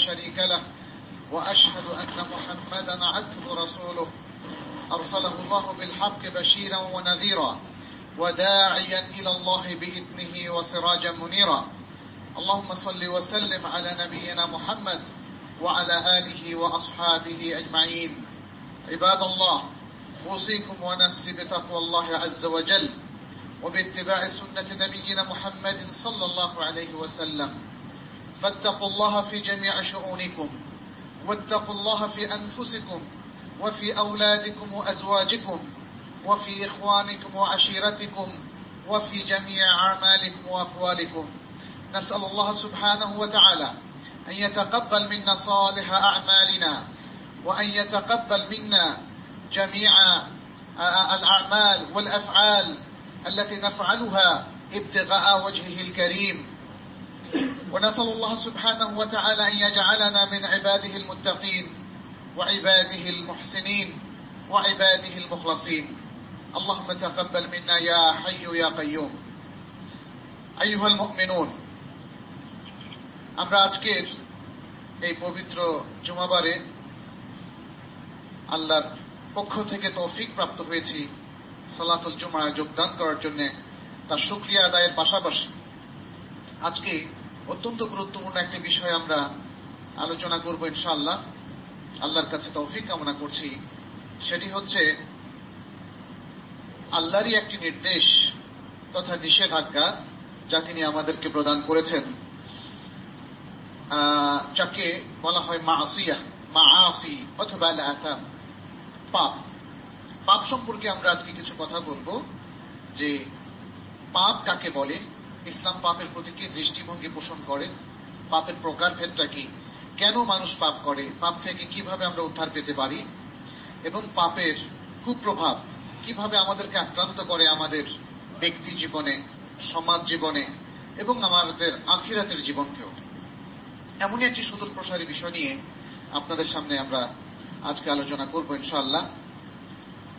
شريك له وأشهد أن محمدا عبده ورسوله. أرسله الله بالحق بشيرا ونذيرا وداعيا إلى الله بإذنه وسراجا منيرا. اللهم صل وسلم على نبينا محمد وعلى آله وأصحابه أجمعين. عباد الله أوصيكم ونفسي بتقوى الله عز وجل وباتباع سنة نبينا محمد صلى الله عليه وسلم. فاتقوا الله في جميع شؤونكم واتقوا الله في أنفسكم وفي أولادكم وأزواجكم وفي إخوانكم وعشيرتكم وفي جميع أعمالكم وأقوالكم. نسأل الله سبحانه وتعالى أن يتقبل منا صالح أعمالنا وأن يتقبل منا جميع الأعمال والأفعال التي نفعلها ابتغاء وجهه الكريم. ونسأل الله سبحانه وتعالى أن يجعلنا من عباده المتقين وعباده المحسنين وعباده المخلصين اللهم تقبل منا يا حي يا قيوم أيها المؤمنون আমরা আজকের এই পবিত্র জুমাবারে আল্লাহর পক্ষ থেকে তৌফিক প্রাপ্ত হয়েছি সালাতুল জুমা যোগদান করার জন্য তার সুক্রিয়া আদায়ের পাশাপাশি আজকে অত্যন্ত গুরুত্বপূর্ণ একটি বিষয় আমরা আলোচনা করব ইনশাআল্লাহ। আল্লাহর কাছে তৌফিক কামনা করছি। সেটি হচ্ছে, আল্লাহরই একটি নির্দেশ তথা নিষেধাজ্ঞা যা তিনি আমাদেরকে প্রদান করেছেন। যাকে বলা হয় মা আসিয়া মা আসি অথবা পাপ। পাপ সম্পর্কে আমরা আজকে কিছু কথা বলব যে পাপ কাকে বলে? ইসলাম পাপের প্রতি কি দৃষ্টিভঙ্গি পোষণ করে? পাপের প্রকার ভেদটা কি? কেন মানুষ পাপ করে? পাপ থেকে কীভাবে আমরা উদ্ধার পেতে পারি? এবং পাপের কুপ্রভাব কীভাবে আমাদেরকে আক্রান্ত করে আমাদের ব্যক্তি জীবনে, সমাজ জীবনে এবং আমাদের আখিরাতের জীবনকেও? এমনই একটি সুদূর প্রসারী বিষয় নিয়ে আপনাদের সামনে আমরা আজকে আলোচনা করব ইনশাআল্লাহ।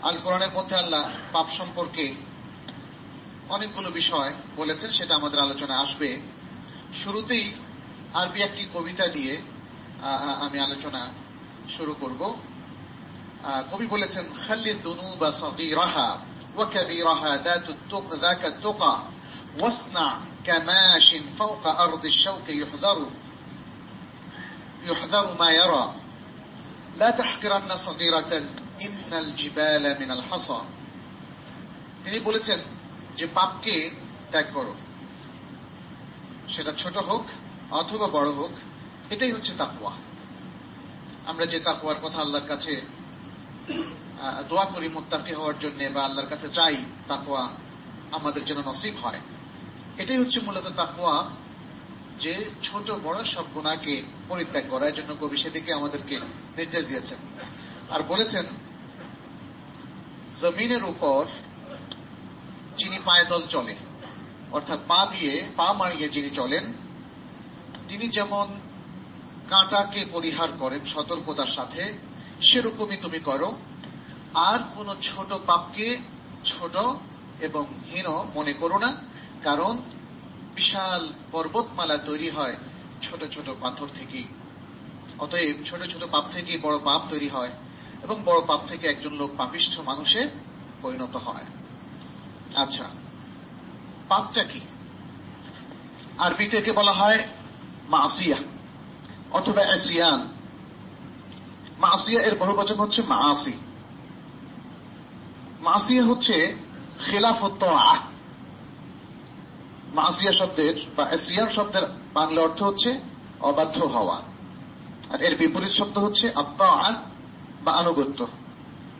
আল কোরআনের মধ্যে আল্লাহ পাপ সম্পর্কে অনেকগুলো বিষয় বলেছেন সেটা আমাদের আলোচনা আসবে শুরুতেই আরবি একটি কবিতা দিয়ে আমি আলোচনা শুরু করব কবি বলেছেন খাল্লি দুনুবা সগীরাহা وكبيرها ذات التق ذاك التقى واصنع كماش فوق أرض الشوك يحذر يحذر ما يرى لا تحقرن صغيرة إن الجبال من الحصى তিনি বলেছেন যে পাপকে ত্যাগ করো। সেটা ছোট হোক অথবা বড় হোক, এটাই হচ্ছে তাকুয়া আমরা যে তাকুয়ার কথা আল্লাহর কাছে দোয়া করি মোত্তাকি হওয়ার জন্য বা আল্লাহর কাছে চাই তাকুয়া আমাদের জন্য নসিব হয়। এটাই হচ্ছে মূলত তাকুয়া যে ছোট বড় সব গুণাকে পরিত্যাগ করার জন্য কবি সেদিকে আমাদেরকে নির্দেশ দিয়েছেন। আর বলেছেন, জমিনের উপর যিনি পায়দল চলে অর্থাৎ পা দিয়ে পা মারিয়ে যিনি চলেন, তিনি যেমন কাঁটাকে পরিহার করেন সতর্কতার সাথে, সেরকমই তুমি করো। আর কোন ছোট পাপকে ছোট এবং হীন মনে করো না, কারণ বিশাল পর্বতমালা তৈরি হয় ছোট ছোট পাথর থেকেই অতএব ছোট ছোট পাপ থেকেই বড় পাপ তৈরি হয় এবং বড় পাপ থেকে একজন লোক পাপিষ্ঠ মানুষে পরিণত হয়। আচ্ছা পাপটা কি? আরবিতে একে বলা হয় মাসিয়া অথবা এসিয়ান মাসিয়া এর বহুবচন হচ্ছে মাসি। মাসিয়া হচ্ছে খেলাফত মাসিয়া শব্দের বা এসিয়ান শব্দের বাংলা অর্থ হচ্ছে অবাধ্য হওয়া। আর এর বিপরীত শব্দ হচ্ছে আত্মা বা আনুগত্য,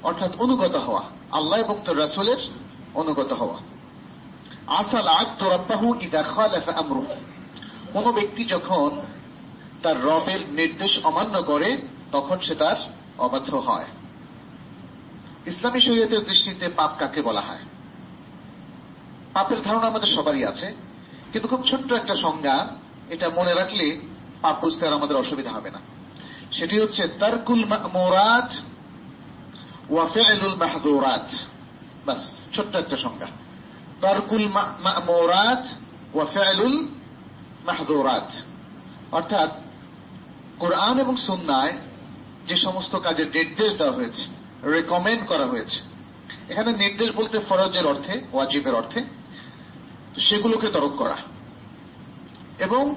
অর্থাৎ অনুগত হওয়া, আল্লাহ এবং রাসুলের অনুগত হওয়া। আসাল আত্মরব্বাহু ইদা খালাফা আমরু কোন ব্যক্তি যখন তার রবের নির্দেশ অমান্য করে, তখন সে তার অবাধ্য হয়। ইসলামী শরীয়তের দৃষ্টিতে পাপ কাকে বলা হয়? পাপের ধারণা আমাদের সবারই আছে, কিন্তু খুব ছোট্ট একটা সংজ্ঞা, এটা মনে রাখলে পাপ বুঝতে আর আমাদের অসুবিধা হবে না। সেটি হচ্ছে, তারকুল মোরাত ওয়াফেলুল মাহদুরাত। বাস, ছোট্ট একটা সংজ্ঞা। তারকুল মামুরাত ওয়াফেলুল মাহদুরাত। অর্থাৎ, কোরআন এবং সুন্নায় যে সমস্ত কাজের নির্দেশ দেওয়া হয়েছে রেকমেন্ড করা হয়েছে, এখানে নির্দেশ বলতে ফরজের অর্থে, ওয়াজিবের অর্থে সেগুলোকে তরক করা। এবং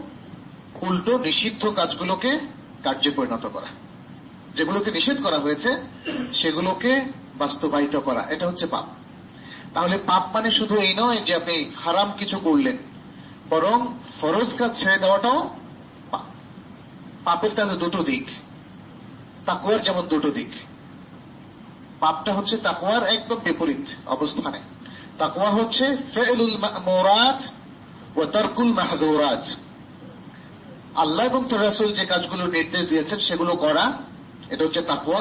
উল্টো নিষিদ্ধ কাজগুলোকে কার্যে পরিণত করা। যেগুলোকে নিষেধ করা হয়েছে, সেগুলোকে বাস্তবায়িত করা, এটা হচ্ছে পাপ। তাহলে পাপ মানে শুধু এই নয় যে আপনি হারাম কিছু করলেন, বরং ফরজ কাজ ছেড়ে দেওয়াটাও পাপ। পাপের তাহলে দুটো দিক তাকুয়ার যেমন দুটো দিক। পাপটা হচ্ছে তাকুয়ার একদম বিপরীত অবস্থানে। তাকুয়া হচ্ছে ফেলুল মোরাজ ও তরকুল মাহাদৌরাজ আল্লাহ এবং তোর রাসুল যে কাজগুলো নির্দেশ দিয়েছেন সেগুলো করা, এটা হচ্ছে তাকুয়া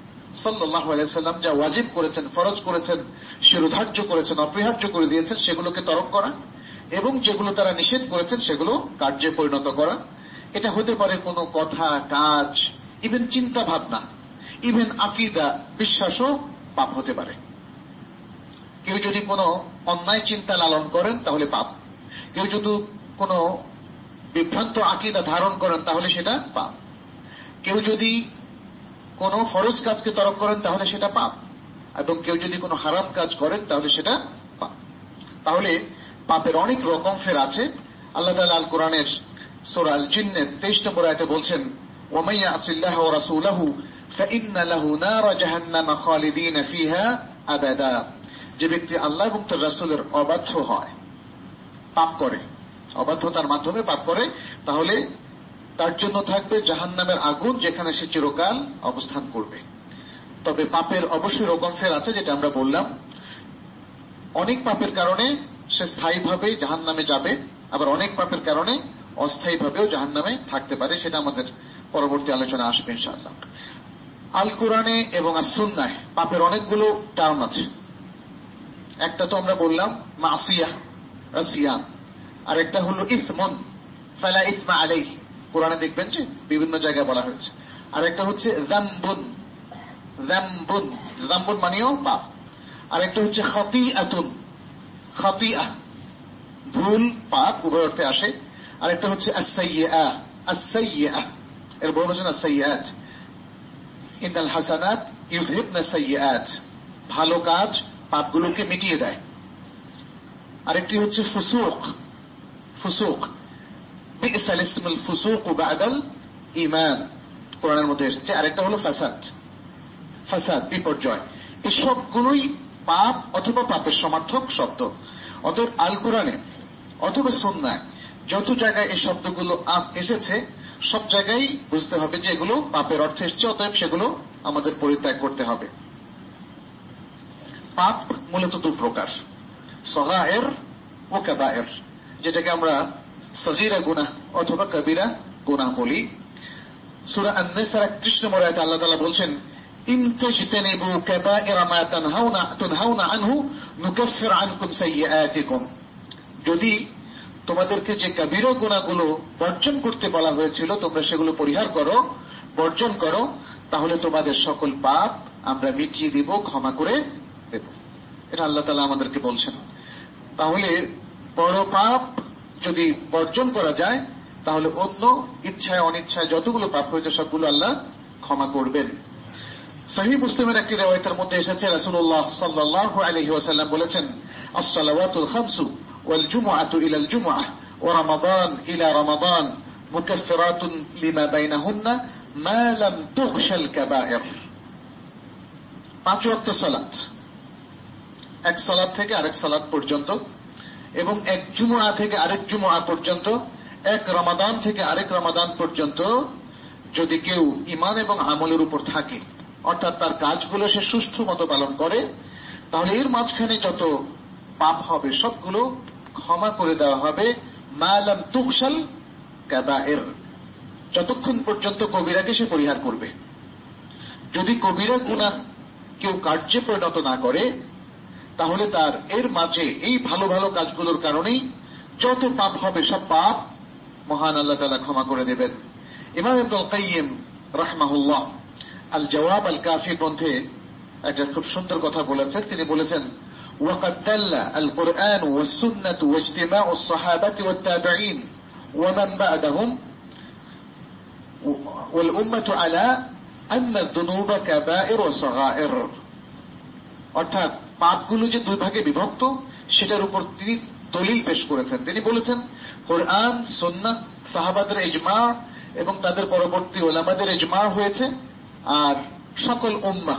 সাল্লাহ আলাইসাল্লাম যা ওয়াজিব করেছেন, ফরজ করেছেন, শিরোধার্য করেছেন, অপরিহার্য করে দিয়েছেন, সেগুলোকে তরক করা এবং যেগুলো তারা নিষেধ করেছেন, সেগুলো কার্যে পরিণত করা। এটা হতে পারে কোনো কথা, কাজ ইভেন চিন্তা ভাবনা ইভেন আকিদা, বিশ্বাসও পাপ হতে পারে। কেউ যদি কোনো অন্যায় চিন্তা লালন করেন, তাহলে পাপ। কেউ যদি কোনো বিভ্রান্ত আকিদা ধারণ করেন, তাহলে সেটা পাপ। কেউ যদি কোনো ফরজ কাজকে তরক করেন, তাহলে সেটা পাপ। এবং কেউ যদি কোনো হারাম কাজ করেন, তাহলে সেটা পাপ। তাহলে পাপের অনেক রকম ফের আছে। আল্লাহ তালা আল কোরআনের সোরাল জিন্নের তেইশ নম্বর আয়তে বলছেন ওমাইয়া আসিল্লাহ ও রাসুলাহু যে ব্যক্তি আল্লাহ এবং তার রাসুলের অবাধ্য হয়, পাপ করে, অবাধ্যতার মাধ্যমে পাপ করে, তাহলে তার জন্য থাকবে জাহান নামের আগুন, যেখানে সে চিরকাল অবস্থান করবে। তবে পাপের অবশ্যই রকম ফের আছে, যেটা আমরা বললাম। অনেক পাপের কারণে সে স্থায়ীভাবে জাহান নামে যাবে, আবার অনেক পাপের কারণে অস্থায়ীভাবেও জাহান নামে থাকতে পারে, সেটা আমাদের পরবর্তী আলোচনা আসবে ইনশাআল্লাহ। আল কোরআনে এবং আসুন্নায় পাপের অনেকগুলো টার্ম আছে। একটা তো আমরা বললাম, মাসিয়া, রাসিয়ান। আর একটা হলো ইসমন, ফালা ইসমা আলাই কোরআনে দেখবেন যে বিভিন্ন জায়গায় বলা হয়েছে। আর একটা হচ্ছে মানেও পাপ। আর একটা হচ্ছে খতি আতুন খতি ভুল, পাপ, উভয় অর্থে আসে। আর একটা হচ্ছে এর বড় হচ্ছেন আসাইয়াত ইন্দাল হাসানাত ইউহিবনা সাইয়াত ভালো কাজ পাপগুলোকে মিটিয়ে দেয়। আরেকটি হচ্ছে ফুসুক। ফুসুক। কোরআনের মধ্যে এসেছে। আরেকটা হলো ফাসাদ। ফাসাদ, বিপর্যয়। এই সবগুলোই পাপ অথবা পাপের সমার্থক শব্দ। অতএব আল কোরআনে অথবা সন্ন্যায় যত জায়গায় এই শব্দগুলো এসেছে, সব জায়গায় বুঝতে হবে যে এগুলো পাপের অর্থে এসছে, অতএব সেগুলো আমাদের পরিত্যাগ করতে হবে। পাপ মূলত দু প্রকার। সগায়ের ও কাবায়ের, যেটাকে আমরা সগিরা গুনাহ অথবা কবিরা গুনাহ বলি সুরা আন্নেসার একত্রিশ নম্বর আয়াতে আল্লাহ তাআলা বলছেন যদি তোমাদেরকে যে কবিরা গুনাহগুলো বর্জন করতে বলা হয়েছিল, তোমরা সেগুলো পরিহার করো, বর্জন করো, তাহলে তোমাদের সকল পাপ আমরা মিটিয়ে দিব, ক্ষমা করে দেব। এটা আল্লাহ তালা আমাদেরকে বলছেন। তাহলে বড় পাপ যদি বর্জন করা যায়, তাহলে অন্য ইচ্ছায়, অনিচ্ছায় যতগুলো পাপ হয়েছে, সবগুলো আল্লাহ ক্ষমা করবেন। সহি মুসলিমের একটি রেওয়ায়তের মধ্যে এসেছে, রাসূলুল্লাহ সাল্লাল্লাহু আলাইহি ওয়াসাল্লাম বলেছেন, আস-সালাওয়াতুল খামসু ওয়াল জুমআতু ইলাল জুমআহ ওয়া রমাদান ইলা রমাদান মুকাফফিরাতুন লিমা বাইনাহুন্না মা লাম তুখশাল কাবায়ের। পাঁচ ওয়াক্ত সালাত। এক সালাত থেকে আরেক সালাত পর্যন্ত এবং এক জুমুয়া থেকে আরেক জুমুয়া পর্যন্ত, এক রমাদান থেকে আরেক রমাদান পর্যন্ত যদি কেউ ইমান এবং আমলের উপর থাকে, অর্থাৎ তার কাজগুলো সে সুষ্ঠু মতো পালন করে, তাহলে এর মাঝখানে যত পাপ হবে সবগুলো ক্ষমা করে দেওয়া হবে। মালাম তুকশাল কাবায়ের। যতক্ষণ পর্যন্ত কবিরাকে সে পরিহার করবে। যদি কবিরা গুনাহ কেউ কার্যে পরিণত না করে তাহলে তার এর মাঝে এই ভালো ভালো কাজগুলোর কারণেই যত পাপ হবে সব পাপ মহান আল্লাহ তালা ক্ষমা করে দেবেন ইমাম ইবনুল কাইয়িম রাহমাহুল্লাহ আল জওয়াব আল কাফি গ্রন্থে একটা খুব সুন্দর কথা বলেছেন তিনি বলেছেন وقد دل القرآن والسنة واجتماع الصحابة والتابعين ومن بعدهم والأمة على أن الذنوب كبائر وصغائر অর্থাৎ পাপগুলো যে দুই ভাগে বিভক্ত, সেটার উপর তিনি দলিল পেশ করেছেন। তিনি বলেছেন, কোরআন সন্না সাহাবাদের ইজমা এবং তাদের পরবর্তী ওলামাদের ইজমা হয়েছে, আর সকল উম্মা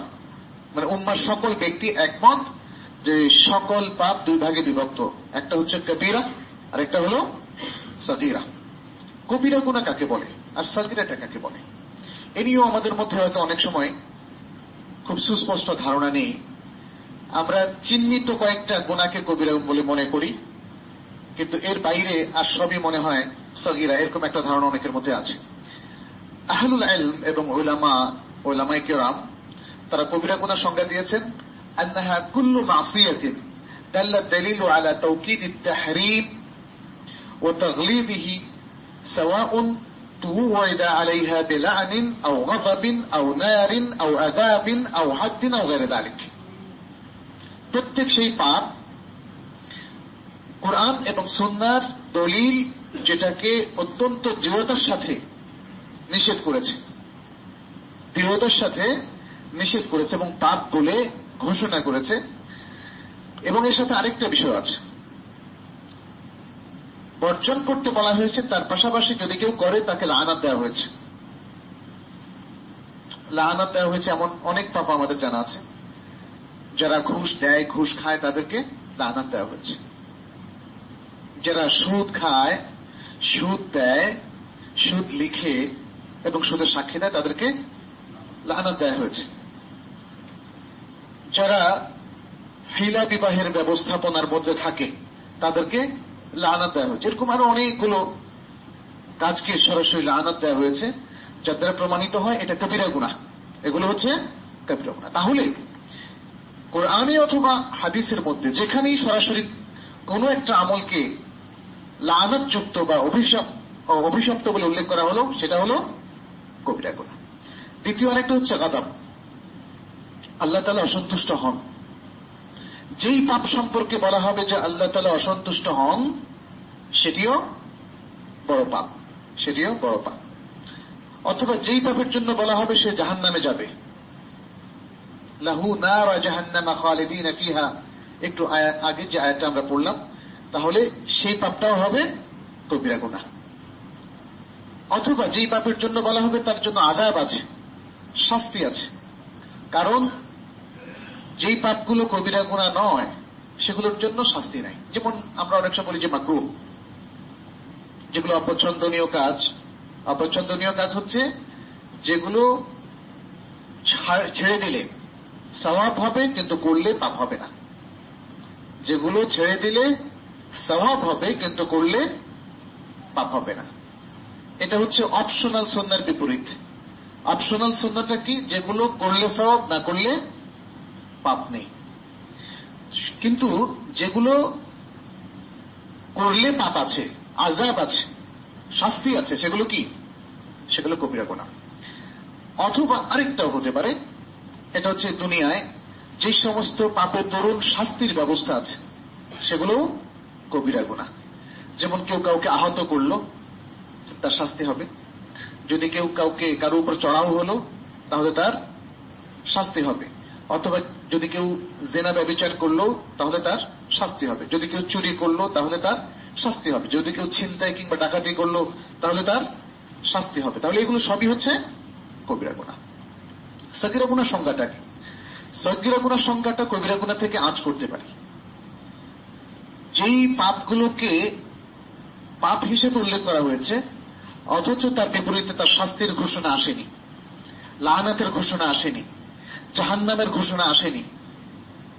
মানে উম্মার সকল ব্যক্তি একমত যে সকল পাপ দুই ভাগে বিভক্ত। একটা হচ্ছে কবিরা, আর একটা হলো সগিরা। কবিরা গুণা কাকে বলে? আর সগিরাটা কাকে বলে? এ নিয়েও আমাদের মধ্যে হয়তো অনেক সময় খুব সুস্পষ্ট ধারণা নেই। আমরা চিহ্নিত কয়েকটা গুণাকে কবিরা বলে মনে করি কিন্তু এর বাইরে আর সবই মনে হয় সগিরা এরকম একটা ধারণা অনেকের মধ্যে আছে আহলুল আলম এবং ওলামা ওলামাই কেরাম তারা কবিরা গুণার সংজ্ঞা দিয়েছেন أنها كل معصية دل الدليل على توكيد التحريم وتغليظه سواء توعد عليها بلعن أو غضب أو نار أو عذاب أو حد أو غير ذلك প্রত্যেক সেই পাপ, কোরআন এবং সুন্নার দলিল যেটাকে অত্যন্ত দৃঢ়তার সাথে নিষেধ করেছে। দৃঢ়তার সাথে নিষেধ করেছে এবং পাপ বলে ঘোষণা করেছে। এবং এর সাথে আরেকটা বিষয় আছে। বর্জন করতে বলা হয়েছে, তার পাশাপাশি যদি কেউ করে, তাকে লানাত দেওয়া হয়েছে। লানাত দেওয়া হয়েছে এমন অনেক পাপ আমাদের জানা আছে। যারা ঘুষ দেয়, ঘুষ খায়, তাদেরকে লানাত দেওয়া হয়েছে। যারা সুদ খায়, সুদ দেয়, সুদ লিখে এবং সুদের সাক্ষী দেয়, তাদেরকে লানাত দেওয়া হয়েছে। যারা হিলা বিবাহের ব্যবস্থাপনার মধ্যে থাকে, তাদেরকে লানাত দেওয়া হয়েছে। এরকম আরও অনেকগুলো কাজকে সরাসরি লানাত দেওয়া হয়েছে, যার দ্বারা প্রমাণিত হয় এটা কবিরা গুণা এগুলো হচ্ছে কবিরা গুণা তাহলে কোরআনে অথবা হাদিসের মধ্যে যেখানেই সরাসরি কোনো একটা আমলকে লানত যুক্ত বা অভিশাপ, অভিশপ্ত বলে উল্লেখ করা হলো, সেটা হলো কবিরা গুণা দ্বিতীয় আরেকটা হচ্ছে গাদাব। আল্লাহ তালা অসন্তুষ্ট হন। যেই পাপ সম্পর্কে বলা হবে যে আল্লাহ তালা অসন্তুষ্ট হন, সেটিও বড় পাপ, সেটিও বড় পাপ। অথবা যেই পাপের জন্য বলা হবে সে জাহান নামে যাবে। লাহু নারা জাহান্নামা খালিদিন ফিহা। একটু আগে যে আয়াতটা আমরা পড়লাম, তাহলে সেই পাপটাও হবে কবিরা গুণা অথবা যেই পাপের জন্য বলা হবে, তার জন্য আজাব আছে, শাস্তি আছে। কারণ যেই পাপগুলো কবিরা গুণা নয়, সেগুলোর জন্য শাস্তি নাই। যেমন আমরা অনেক সময় বলি যে মাকরু, যেগুলো অপছন্দনীয় কাজ। অপছন্দনীয় কাজ হচ্ছে যেগুলো ছেড়ে দিলে স্বভাব হবে, কিন্তু করলে পাপ হবে না। যেগুলো ছেড়ে দিলে স্বভাব হবে, কিন্তু করলে পাপ হবে না। এটা হচ্ছে অপশনাল সন্ন্যার বিপরীত। অপশনাল সন্ন্যাটা কি? যেগুলো করলে স্বভাব না করলে পাপ নেই। কিন্তু যেগুলো করলে পাপ আছে আজাব আছে, শাস্তি আছে, সেগুলো কি? সেগুলো কবিরা গোনা। অথবা আরেকটাও হতে পারে এটা হচ্ছে দুনিয়ায় যে সমস্ত পাপের দরুন শাস্তির ব্যবস্থা আছে, সেগুলো কবিরা গোনা যেমন কেউ কাউকে আহত করল, তার শাস্তি হবে। যদি কেউ কাউকে, কারও উপর চড়াও হলো, তাহলে তার শাস্তি হবে। অথবা যদি কেউ জেনা ব্যবচার করল, তাহলে তার শাস্তি হবে। যদি কেউ চুরি করল, তাহলে তার শাস্তি হবে। যদি কেউ ছিনতাই কিংবা ডাকাতি করল, তাহলে তার শাস্তি হবে। তাহলে এগুলো সবই হচ্ছে কবিরা গুণা সগিরা গুণার সংজ্ঞাটা কি? সগিরা গুণার সংজ্ঞাটা কবিরা গুণা থেকে আঁচ করতে পারি। যেই পাপগুলোকে পাপ হিসেবে উল্লেখ করা হয়েছে, অথচ তার বিপরীতে তার শাস্তির ঘোষণা আসেনি, লাহানাতের ঘোষণা আসেনি, জাহান্নামের ঘোষণা আসেনি,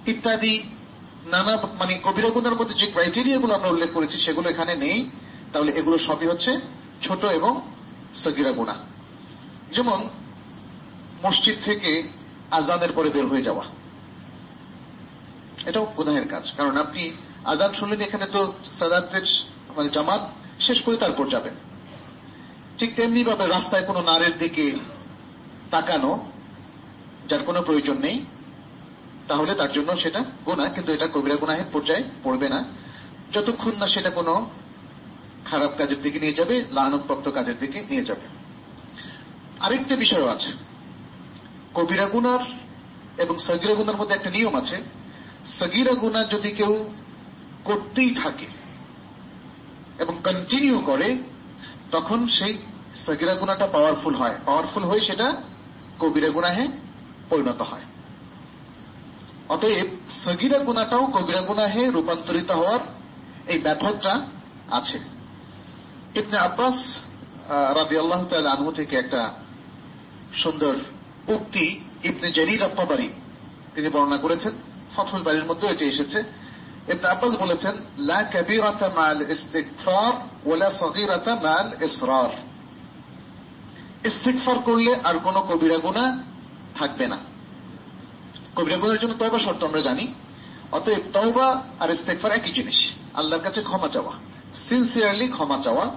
ইত্যাদি নানা মানে কবিরা গুণার মধ্যে যে ক্রাইটেরিয়া গুলো আমরা উল্লেখ করেছি, সেগুলো এখানে নেই। তাহলে এগুলো সবই হচ্ছে ছোট এবং সগিরা গুণা যেমন মসজিদ থেকে আজানের পরে বের হয়ে যাওয়া। এটাও গুনাহের কাজ। কারণ আপনি আজান শুনলেন, এখানে তো সাদাতের মানে জামাত শেষ করে তারপর যাবেন। ঠিক তেমনি ভাবে রাস্তায় কোনো নারের দিকে তাকানো, যার কোনো প্রয়োজন নেই, তাহলে তার জন্য সেটা গুণা কিন্তু এটা কবিরা গুনাহের পর্যায়ে পড়বে না। যতক্ষণ না সেটা কোনো খারাপ কাজের দিকে নিয়ে যাবে লানতপ্রাপ্ত কাজের দিকে নিয়ে যাবে। আরেকটা বিষয় আছে। কবিরা গুনার এবং সগিরা গুনার মধ্যে একটা নিয়ম আছে, সগিরা গুনা যদি কেউ করতেই থাকে এবং কন্টিনিউ করে, তখন সেই সগিরা গুনাটা পাওয়ারফুল হয়। পাওয়ারফুল হয়ে সেটা কবিরা গুনাহে পরিণত হয়। অতএব সগিরা গুনাটাও কবিরা গুনাহে রূপান্তরিত হওয়ার এই মেথডটা আছে। ইবনে আব্বাস রাদি আল্লাহ আনহু থেকে একটা সুন্দর উক্তি ইবনে জরির আপ্পাবাড়ি তিনি বর্ণনা করেছেন ফথল বাড়ির মধ্যে এটি এসেছে। ইবনে আব্বাস বলেছেন, লা কাবীরাতা মাল ইস্তিগফার ওয়ালা সগীরাতা মাল ইসরার। ইস্তিগফার করলে আর কোনো কবিরা গুনাহ থাকবে না। কবিরা গুনার জন্য তওবা শর্ত আমরা জানি। অতএব তওবা আর ইস্তেগফার একই জিনিস। আল্লাহর কাছে ক্ষমা চাওয়া। সিনসিয়ারলি ক্ষমা চাওয়া,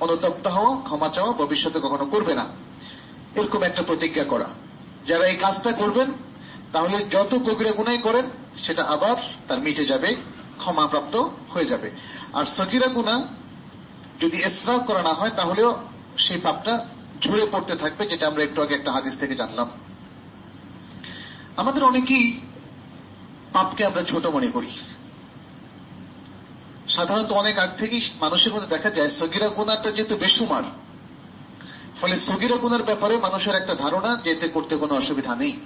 অনুতপ্ত হওয়া, ক্ষমা চাওয়া ভবিষ্যতে কখনো করবে না। এরকম একটা প্রতিজ্ঞা করা। যারা এই কাজটা করবেন, তাহলে যত কবিরা গুনাই করেন, সেটা আবার তার মিটে যাবে, ক্ষমাপ্রাপ্ত হয়ে যাবে। আর সগিরা গুনা যদি এসরাফ করা না হয়, তাহলেও সেই পাপটা ঝরে পড়তে থাকবে, যেটা আমরা একটু আগে একটা হাদিস থেকে জানলাম। আমাদের অনেকেই পাপকে আমরা ছোট মনে করি। সাধারণত অনেক আগ থেকেই মানুষের মধ্যে দেখা যায়, সগিরা গুনারটা যেহেতু বেসুমার ফলে সগিরা গুনার ব্যাপারে মানুষের একটা ধারণা যে এতে করতে কোনো অসুবিধা নেই।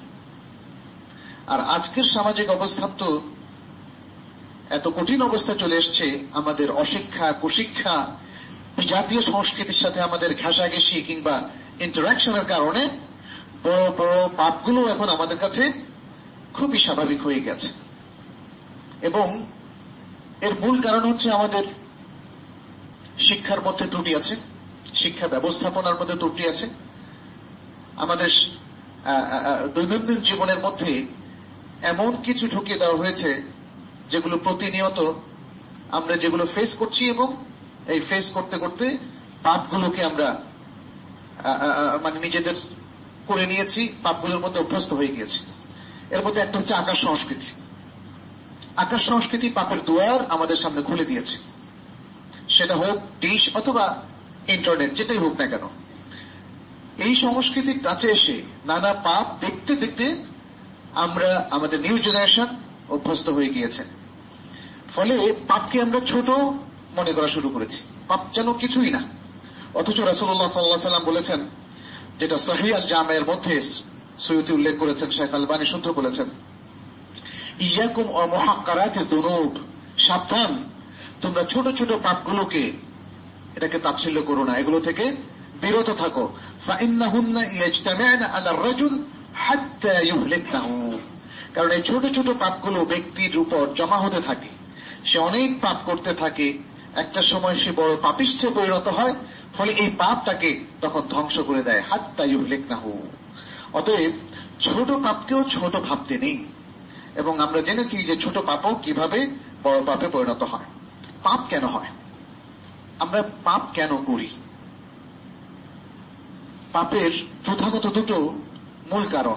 আর আজকের সামাজিক অবস্থান তো এত কঠিন অবস্থা চলে এসছে আমাদের অশিক্ষা কুশিক্ষা জাতীয় সংস্কৃতির সাথে আমাদের ঘেঁষাঘেঁষি কিংবা ইন্টারাকশনের কারণে বড় বড় পাপগুলো এখন আমাদের কাছে খুবই স্বাভাবিক হয়ে গেছে। এবং এর মূল কারণ হচ্ছে আমাদের শিক্ষার মধ্যে ত্রুটি আছে। শিক্ষা ব্যবস্থাপনার মধ্যে ত্রুটি আছে। আমাদের দৈনন্দিন জীবনের মধ্যে এমন কিছু ঢুকিয়ে দেওয়া হয়েছে যেগুলো প্রতিনিয়ত আমরা যেগুলো ফেস করছি এবং এই ফেস করতে করতে পাপগুলোকে আমরা মানে নিজেদের করে নিয়েছি, পাপগুলোর মধ্যে অভ্যস্ত হয়ে গিয়েছি। এর মধ্যে একটা হচ্ছে আকাশ সংস্কৃতি। আকাশ সংস্কৃতি পাপের দুয়ার আমাদের সামনে খুলে দিয়েছে। সেটা হোক ডিশ অথবা ইন্টারনেট, যেটাই হোক না কেন। এই সংস্কৃতির কাছে এসে নানা পাপ দেখতে দেখতে আমরা, আমাদের নিউ জেনারেশন অভ্যস্ত হয়ে গিয়েছে ফলে পাপকে আমরা ছোট মনে করা শুরু করেছি। পাপ যেন কিছুই না। অথচ রাসুল্লাহ সাল্লাহ সাল্লাম বলেছেন, যেটা সাহি আল জামের মধ্যে সৈয়দি উল্লেখ করেছেন, শেখ আলবানী সূত্র বলেছেন, ইয়াকুম ও মহাকারাতে সাবধান, তোমরা ছোট ছোট পাপগুলোকে এটাকে তাচ্ছিল্য করো না। এগুলো থেকে বিরত থাকো। কারণ এই ছোট ছোট পাপগুলো ব্যক্তির উপর জমা হতে থাকে। সে অনেক পাপ করতে থাকে। একটা সময় সে বড় পাপিষ্ঠে পরিণত হয়, ফলে এই পাপ তাকে তখন ধ্বংস করে দেয়, হাত্তা ইউহলেক নাহু অতএব ছোট পাপকেও ছোট ভাবতে নেই। এবং আমরা জেনেছি যে ছোট পাপও কীভাবে বড় পাপে পরিণত হয়। পাপ কেন হয়? আমরা পাপ কেন করি? পাপের প্রধানত দুটো মূল কারণ।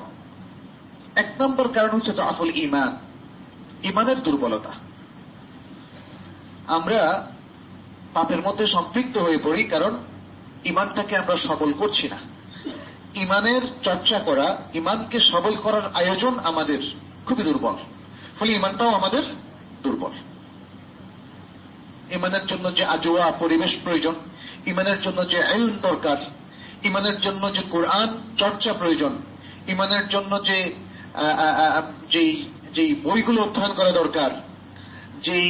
এক নম্বর কারণ হচ্ছে তো আফুল ইমান ইমানের দুর্বলতা। আমরা পাপের মধ্যে সম্পৃক্ত হয়ে পড়ি কারণ ইমানটাকে আমরা সবল করছি না। ইমানের চর্চা করা ইমানকে সবল করার আয়োজন আমাদের খুবই দুর্বল। ফলে ইমানটাও আমাদের দুর্বল। ইমানের জন্য যে আজোয়া, পরিবেশ প্রয়োজন, ইমানের জন্য যে আইন দরকার, ইমানের জন্য যে কোরআন চর্চা প্রয়োজন, ইমানের জন্য যে যেই বইগুলো অধ্যয়ন করা দরকার, যেই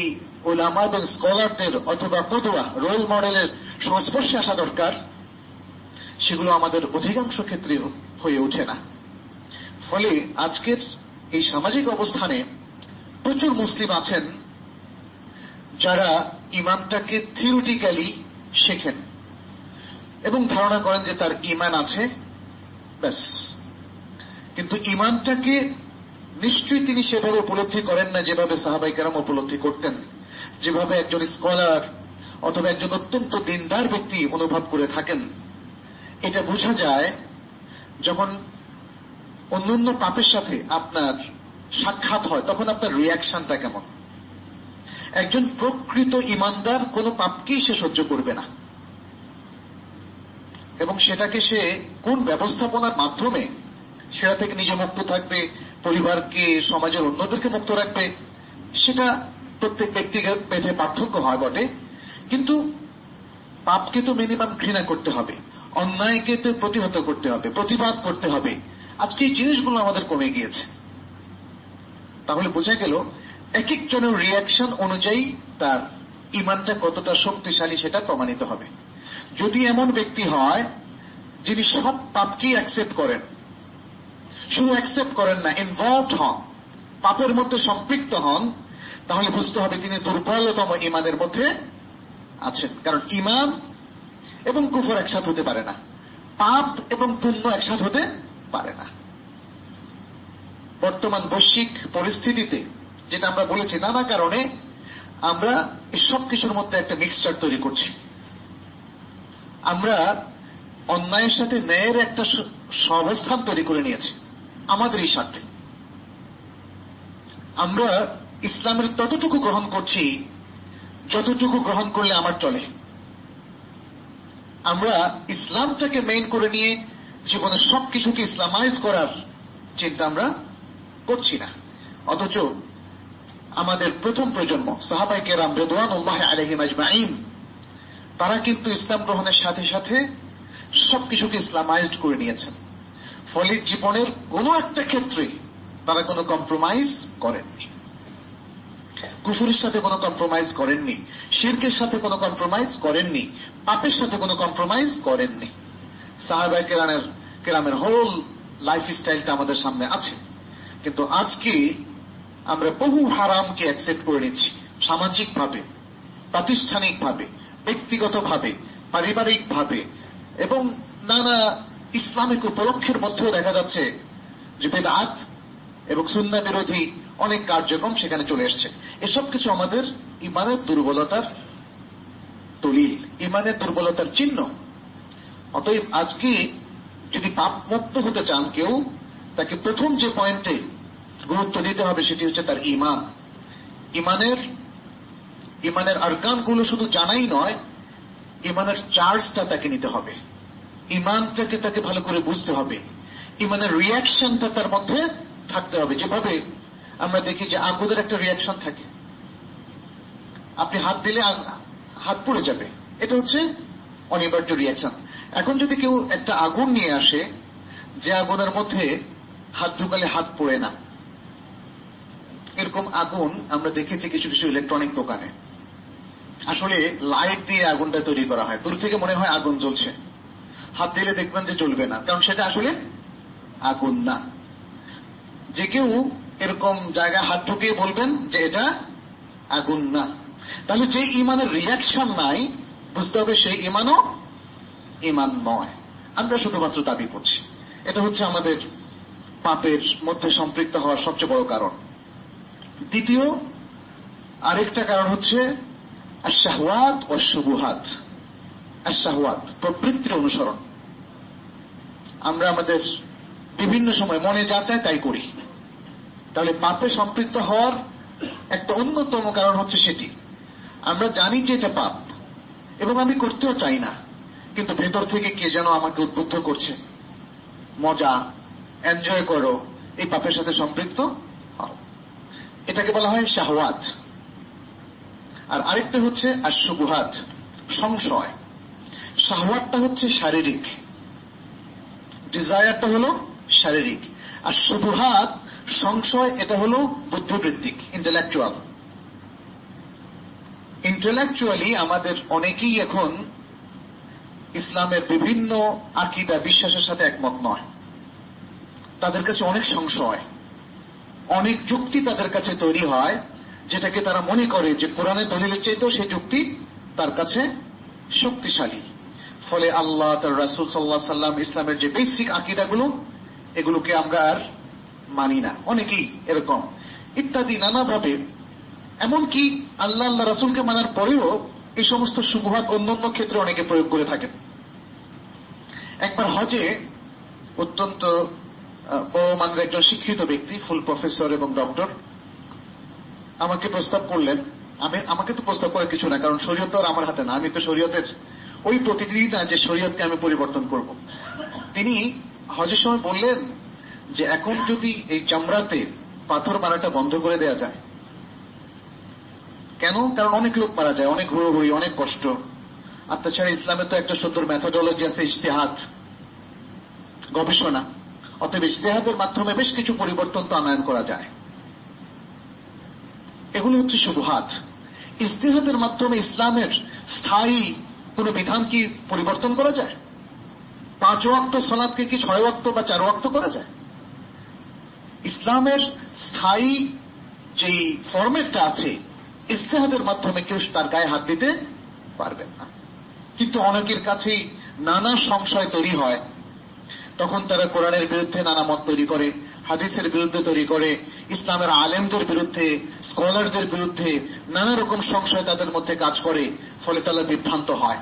ওলামা এবং স্কলারদের অথবা পদুয়া রোল মডেলের সংস্পর্শে আসা দরকার, সেগুলো আমাদের অধিকাংশ ক্ষেত্রে হয়ে ওঠে না। ফলে আজকের এই সামাজিক অবস্থানে প্রচুর মুসলিম আছেন যারা ইমানটাকে থিওরিটিক্যালি শেখেন। এবং ধারণা করেন যে তার ইমান আছে, ব্যাস। কিন্তু ইমানটাকে নিশ্চয়ই তিনি সেভাবে উপলব্ধি করেন না যেভাবে সাহাবাই কেরাম উপলব্ধি করতেন। যেভাবে একজন স্কলার অথবা একজন অত্যন্ত দিনদার ব্যক্তি অনুভব করে থাকেন। এটা বোঝা যায় যখন অন্যান্য পাপের সাথে আপনার সাক্ষাৎ হয়, তখন আপনার রিয়াকশনটা কেমন? একজন প্রকৃত ইমানদার কোনো পাপকেই সে সহ্য করবে না। এবং সেটাকে সে কোন ব্যবস্থাপনার মাধ্যমে, সেটা থেকে নিজে মুক্ত থাকবে, পরিবারকে, সমাজের অন্যদেরকে মুক্ত রাখবে, সেটা প্রত্যেক ব্যক্তিগত পেটে পার্থক্য হয় বটে। কিন্তু পাপকে তো মিনিমাম ঘৃণা করতে হবে, অন্যায়কে তো প্রতিহত করতে হবে, প্রতিবাদ করতে হবে। আজকে এই জিনিসগুলো আমাদের কমে গিয়েছে। তাহলে বোঝা গেল এক একজনের রিয়াকশন অনুযায়ী তার ইমানটা কতটা শক্তিশালী সেটা প্রমাণিত হবে। যদি এমন ব্যক্তি হয়, যিনি সব পাপকেই অ্যাকসেপ্ট করেন, শুধু অ্যাকসেপ্ট করেন না ইনভলভ হন, পাপের মধ্যে সম্পৃক্ত হন, তাহলে বুঝতে হবে তিনি দুর্বলতম ইমানের মধ্যে আছেন। কারণ ইমান এবং কুফর একসাথ হতে পারে না। পাপ এবং পুণ্য একসাথ হতে পারে না। বর্তমান বৈশ্বিক পরিস্থিতিতে যেটা আমরা বলেছি, নানা কারণে আমরা সব কিছুর মধ্যে একটা মিক্সচার তৈরি করছি। আমরা অন্যায়ের সাথে ন্যায়ের একটা সহাবস্থান তৈরি করে নিয়েছি আমাদের এই স্বার্থে। আমরা ইসলামের ততটুকু গ্রহণ করছি, যতটুকু গ্রহণ করলে আমার চলে। আমরা ইসলামটাকে মেইন করে নিয়ে জীবনের সব কিছুকে ইসলামাইজ করার চিন্তা আমরা করছি না। অথচ আমাদের প্রথম প্রজন্ম সাহাবাই কেরাম রেদওয়ান উল্লাহ আলহিম আজমাইন, তারা কিন্তু ইসলাম গ্রহণের সাথে সাথে সবকিছুকে ইসলামাইজড করে নিয়েছেন। ফলে জীবনের কোনো একটা ক্ষেত্রে তারা কোনো কম্প্রোমাইজ করেননি। কুফুরের সাথে কোনো কম্প্রোমাইজ করেননি। শির্কের সাথে কোনো কম্প্রোমাইজ করেননি। পাপের সাথে কোনো কম্প্রোমাইজ করেননি। সাহাবাই কেরামের কেরামের হোল লাইফ স্টাইলটা আমাদের সামনে আছে। কিন্তু আজকে আমরা বহু হারামকে অ্যাকসেপ্ট করে নিচ্ছি, সামাজিকভাবে, প্রাতিষ্ঠানিকভাবে, ব্যক্তিগতভাবে, পারিবারিকভাবে এবং নানা ইসলামিক উপলক্ষের মধ্যেও দেখা যাচ্ছে যে বেদাত এবং সুন্না বিরোধী অনেক কার্যক্রম সেখানে চলে এসছে। এসব কিছু আমাদের ইমানের দুর্বলতার দলিল, ইমানের দুর্বলতার চিহ্ন। অতএব আজকে যদি পাপ মুক্ত হতে চান কেউ, তাকে প্রথম যে পয়েন্টে গুরুত্ব দিতে হবে সেটি হচ্ছে তার ইমান ইমানের ইমানের আরকানগুলো শুধু জানাই নয় ইমানের চার্জটা তাকে নিতে হবে। ইমানটাকে তাকে ভালো করে বুঝতে হবে। ইমানের রিয়াকশনটা তার মধ্যে থাকতে হবে। যেভাবে আমরা দেখি যে আগুনের একটা রিয়াকশন থাকে। আপনি হাত দিলে হাত পড়ে যাবে। এটা হচ্ছে অনিবার্য রিয়াকশন এখন যদি কেউ একটা আগুন নিয়ে আসে, যে আগুনের মধ্যে হাত ঢুকালে হাত পড়ে না। এরকম আগুন আমরা দেখেছি কিছু কিছু ইলেকট্রনিক দোকানে। আসলে লাইট দিয়ে আগুনটা তৈরি করা হয়। দূর থেকে মনে হয় আগুন জ্বলছে। হাত দিলে দেখবেন যে জ্বলবে না, কারণ সেটা আসলে আগুন না। যে কেউ এরকম জায়গায় হাত ঢুকিয়ে বলবেন যে এটা আগুন না। তাহলে যে ইমানের রিয়াকশন নাই, বুঝতে হবে সেই ইমানও ইমান নয়। আমরা শুধুমাত্র দাবি করছি। এটা হচ্ছে আমাদের পাপের মধ্যে সম্পৃক্ত হওয়ার সবচেয়ে বড় কারণ। দ্বিতীয়, আরেকটা কারণ হচ্ছে শাহওয়াত ও সুবুহাত শাহওয়াত প্রবৃত্তির অনুসরণ। আমরা আমাদের বিভিন্ন সময় মনে যা চায় তাই করি। তাহলে পাপে সম্পৃক্ত হওয়ার একটা অন্যতম কারণ হচ্ছে সেটি। আমরা জানি যে এটা পাপ, এবং আমি করতেও চাই না, কিন্তু ভেতর থেকে কে যেন আমাকে উদ্বুদ্ধ করছে। মজা এনজয় করো, এই পাপের সাথে সম্পৃক্ত এটাকে বলা হয় শাহওয়াত। আর আরেকটা হচ্ছে আশুগুহাত সংশয়। শাহওয়াতটা হচ্ছে শারীরিক। ডিজায়ারটা হলো শারীরিক। আর শুভহাত সংশয়, এটা হলো বুদ্ধিবৃত্তিক ইন্টেলেকচুয়াল ইন্টেলেকচুয়ালি আমাদের অনেকেই এখন ইসলামের বিভিন্ন আকিদা, বিশ্বাসের সাথে একমত নয়। তাদের কাছে অনেক সংশয়। অনেক যুক্তি তাদের কাছে তৈরি হয়, যেটাকে তারা মনে করে যে কোরআনের দলিলের চাইতেও সেই যুক্তি তার কাছে শক্তিশালী। ফলে আল্লাহ তার রাসুল সাল্লাহ সাল্লাম ইসলামের যে বেসিক আকিদাগুলো, এগুলোকে আমরা আর মানি না। অনেকেই এরকম। ইত্যাদি নানাভাবে। এমনকি আল্লাহ আল্লাহ রাসুলকে মানার পরেও এই সমস্ত সুবহাত অন্যান্য ক্ষেত্রে অনেকে প্রয়োগ করে থাকেন। একবার হজে অত্যন্ত বড় মানের একজন শিক্ষিত ব্যক্তি ফুল প্রফেসর এবং ডক্টর আমাকে প্রস্তাব করলেন। আমি, আমাকে তো প্রস্তাব করার কিছু না কারণ শরীয়ত আর আমার হাতে না। আমি তো শরীয়তের ওই প্রতিনিধি না যে শরীয়তকে আমি পরিবর্তন করব। তিনি হজের সময় বললেন যে, এখন যদি এই চামড়াতে পাথর মারাটা বন্ধ করে দেয়া যায়, কেন? কারণ অনেক লোক মারা যায়, অনেক হুড়োহুড়ি, অনেক কষ্ট। আর তাছাড়া ইসলামে তো একটা সুন্দর ম্যাথোডোলজি আছে, ইজতেহাদ, গবেষণা। অতএব ইজতেহাদের মাধ্যমে বেশ কিছু পরিবর্তন আনয়ন করা যায়। এগুলো হচ্ছে শুভহাত। ইজতেহাদের মাধ্যমে ইসলামের স্থায়ী কোন বিধান কি পরিবর্তন করা যায়? পাঁচ ওয়াক্ত সলাদকে কি ছয় ওয়াক্ত বা চার ওয়াক্ত করা যায়? ইসলামের স্থায়ী যেই ফরম্যাটটা আছে ইস্তেহাদের মাধ্যমে কেউ তার গায়ে হাত দিতে পারবেন না। কিন্তু অনেকের কাছেই নানা সংশয় তৈরি হয় তখন তারা কোরআনের বিরুদ্ধে নানা মত তৈরি করে, হাদিসের বিরুদ্ধে তৈরি করে, ইসলামের আলেমদের বিরুদ্ধে, স্কলারদের বিরুদ্ধে নানা রকম সংশয় তাদের মধ্যে কাজ করে, ফলে তারা বিভ্রান্ত হয়।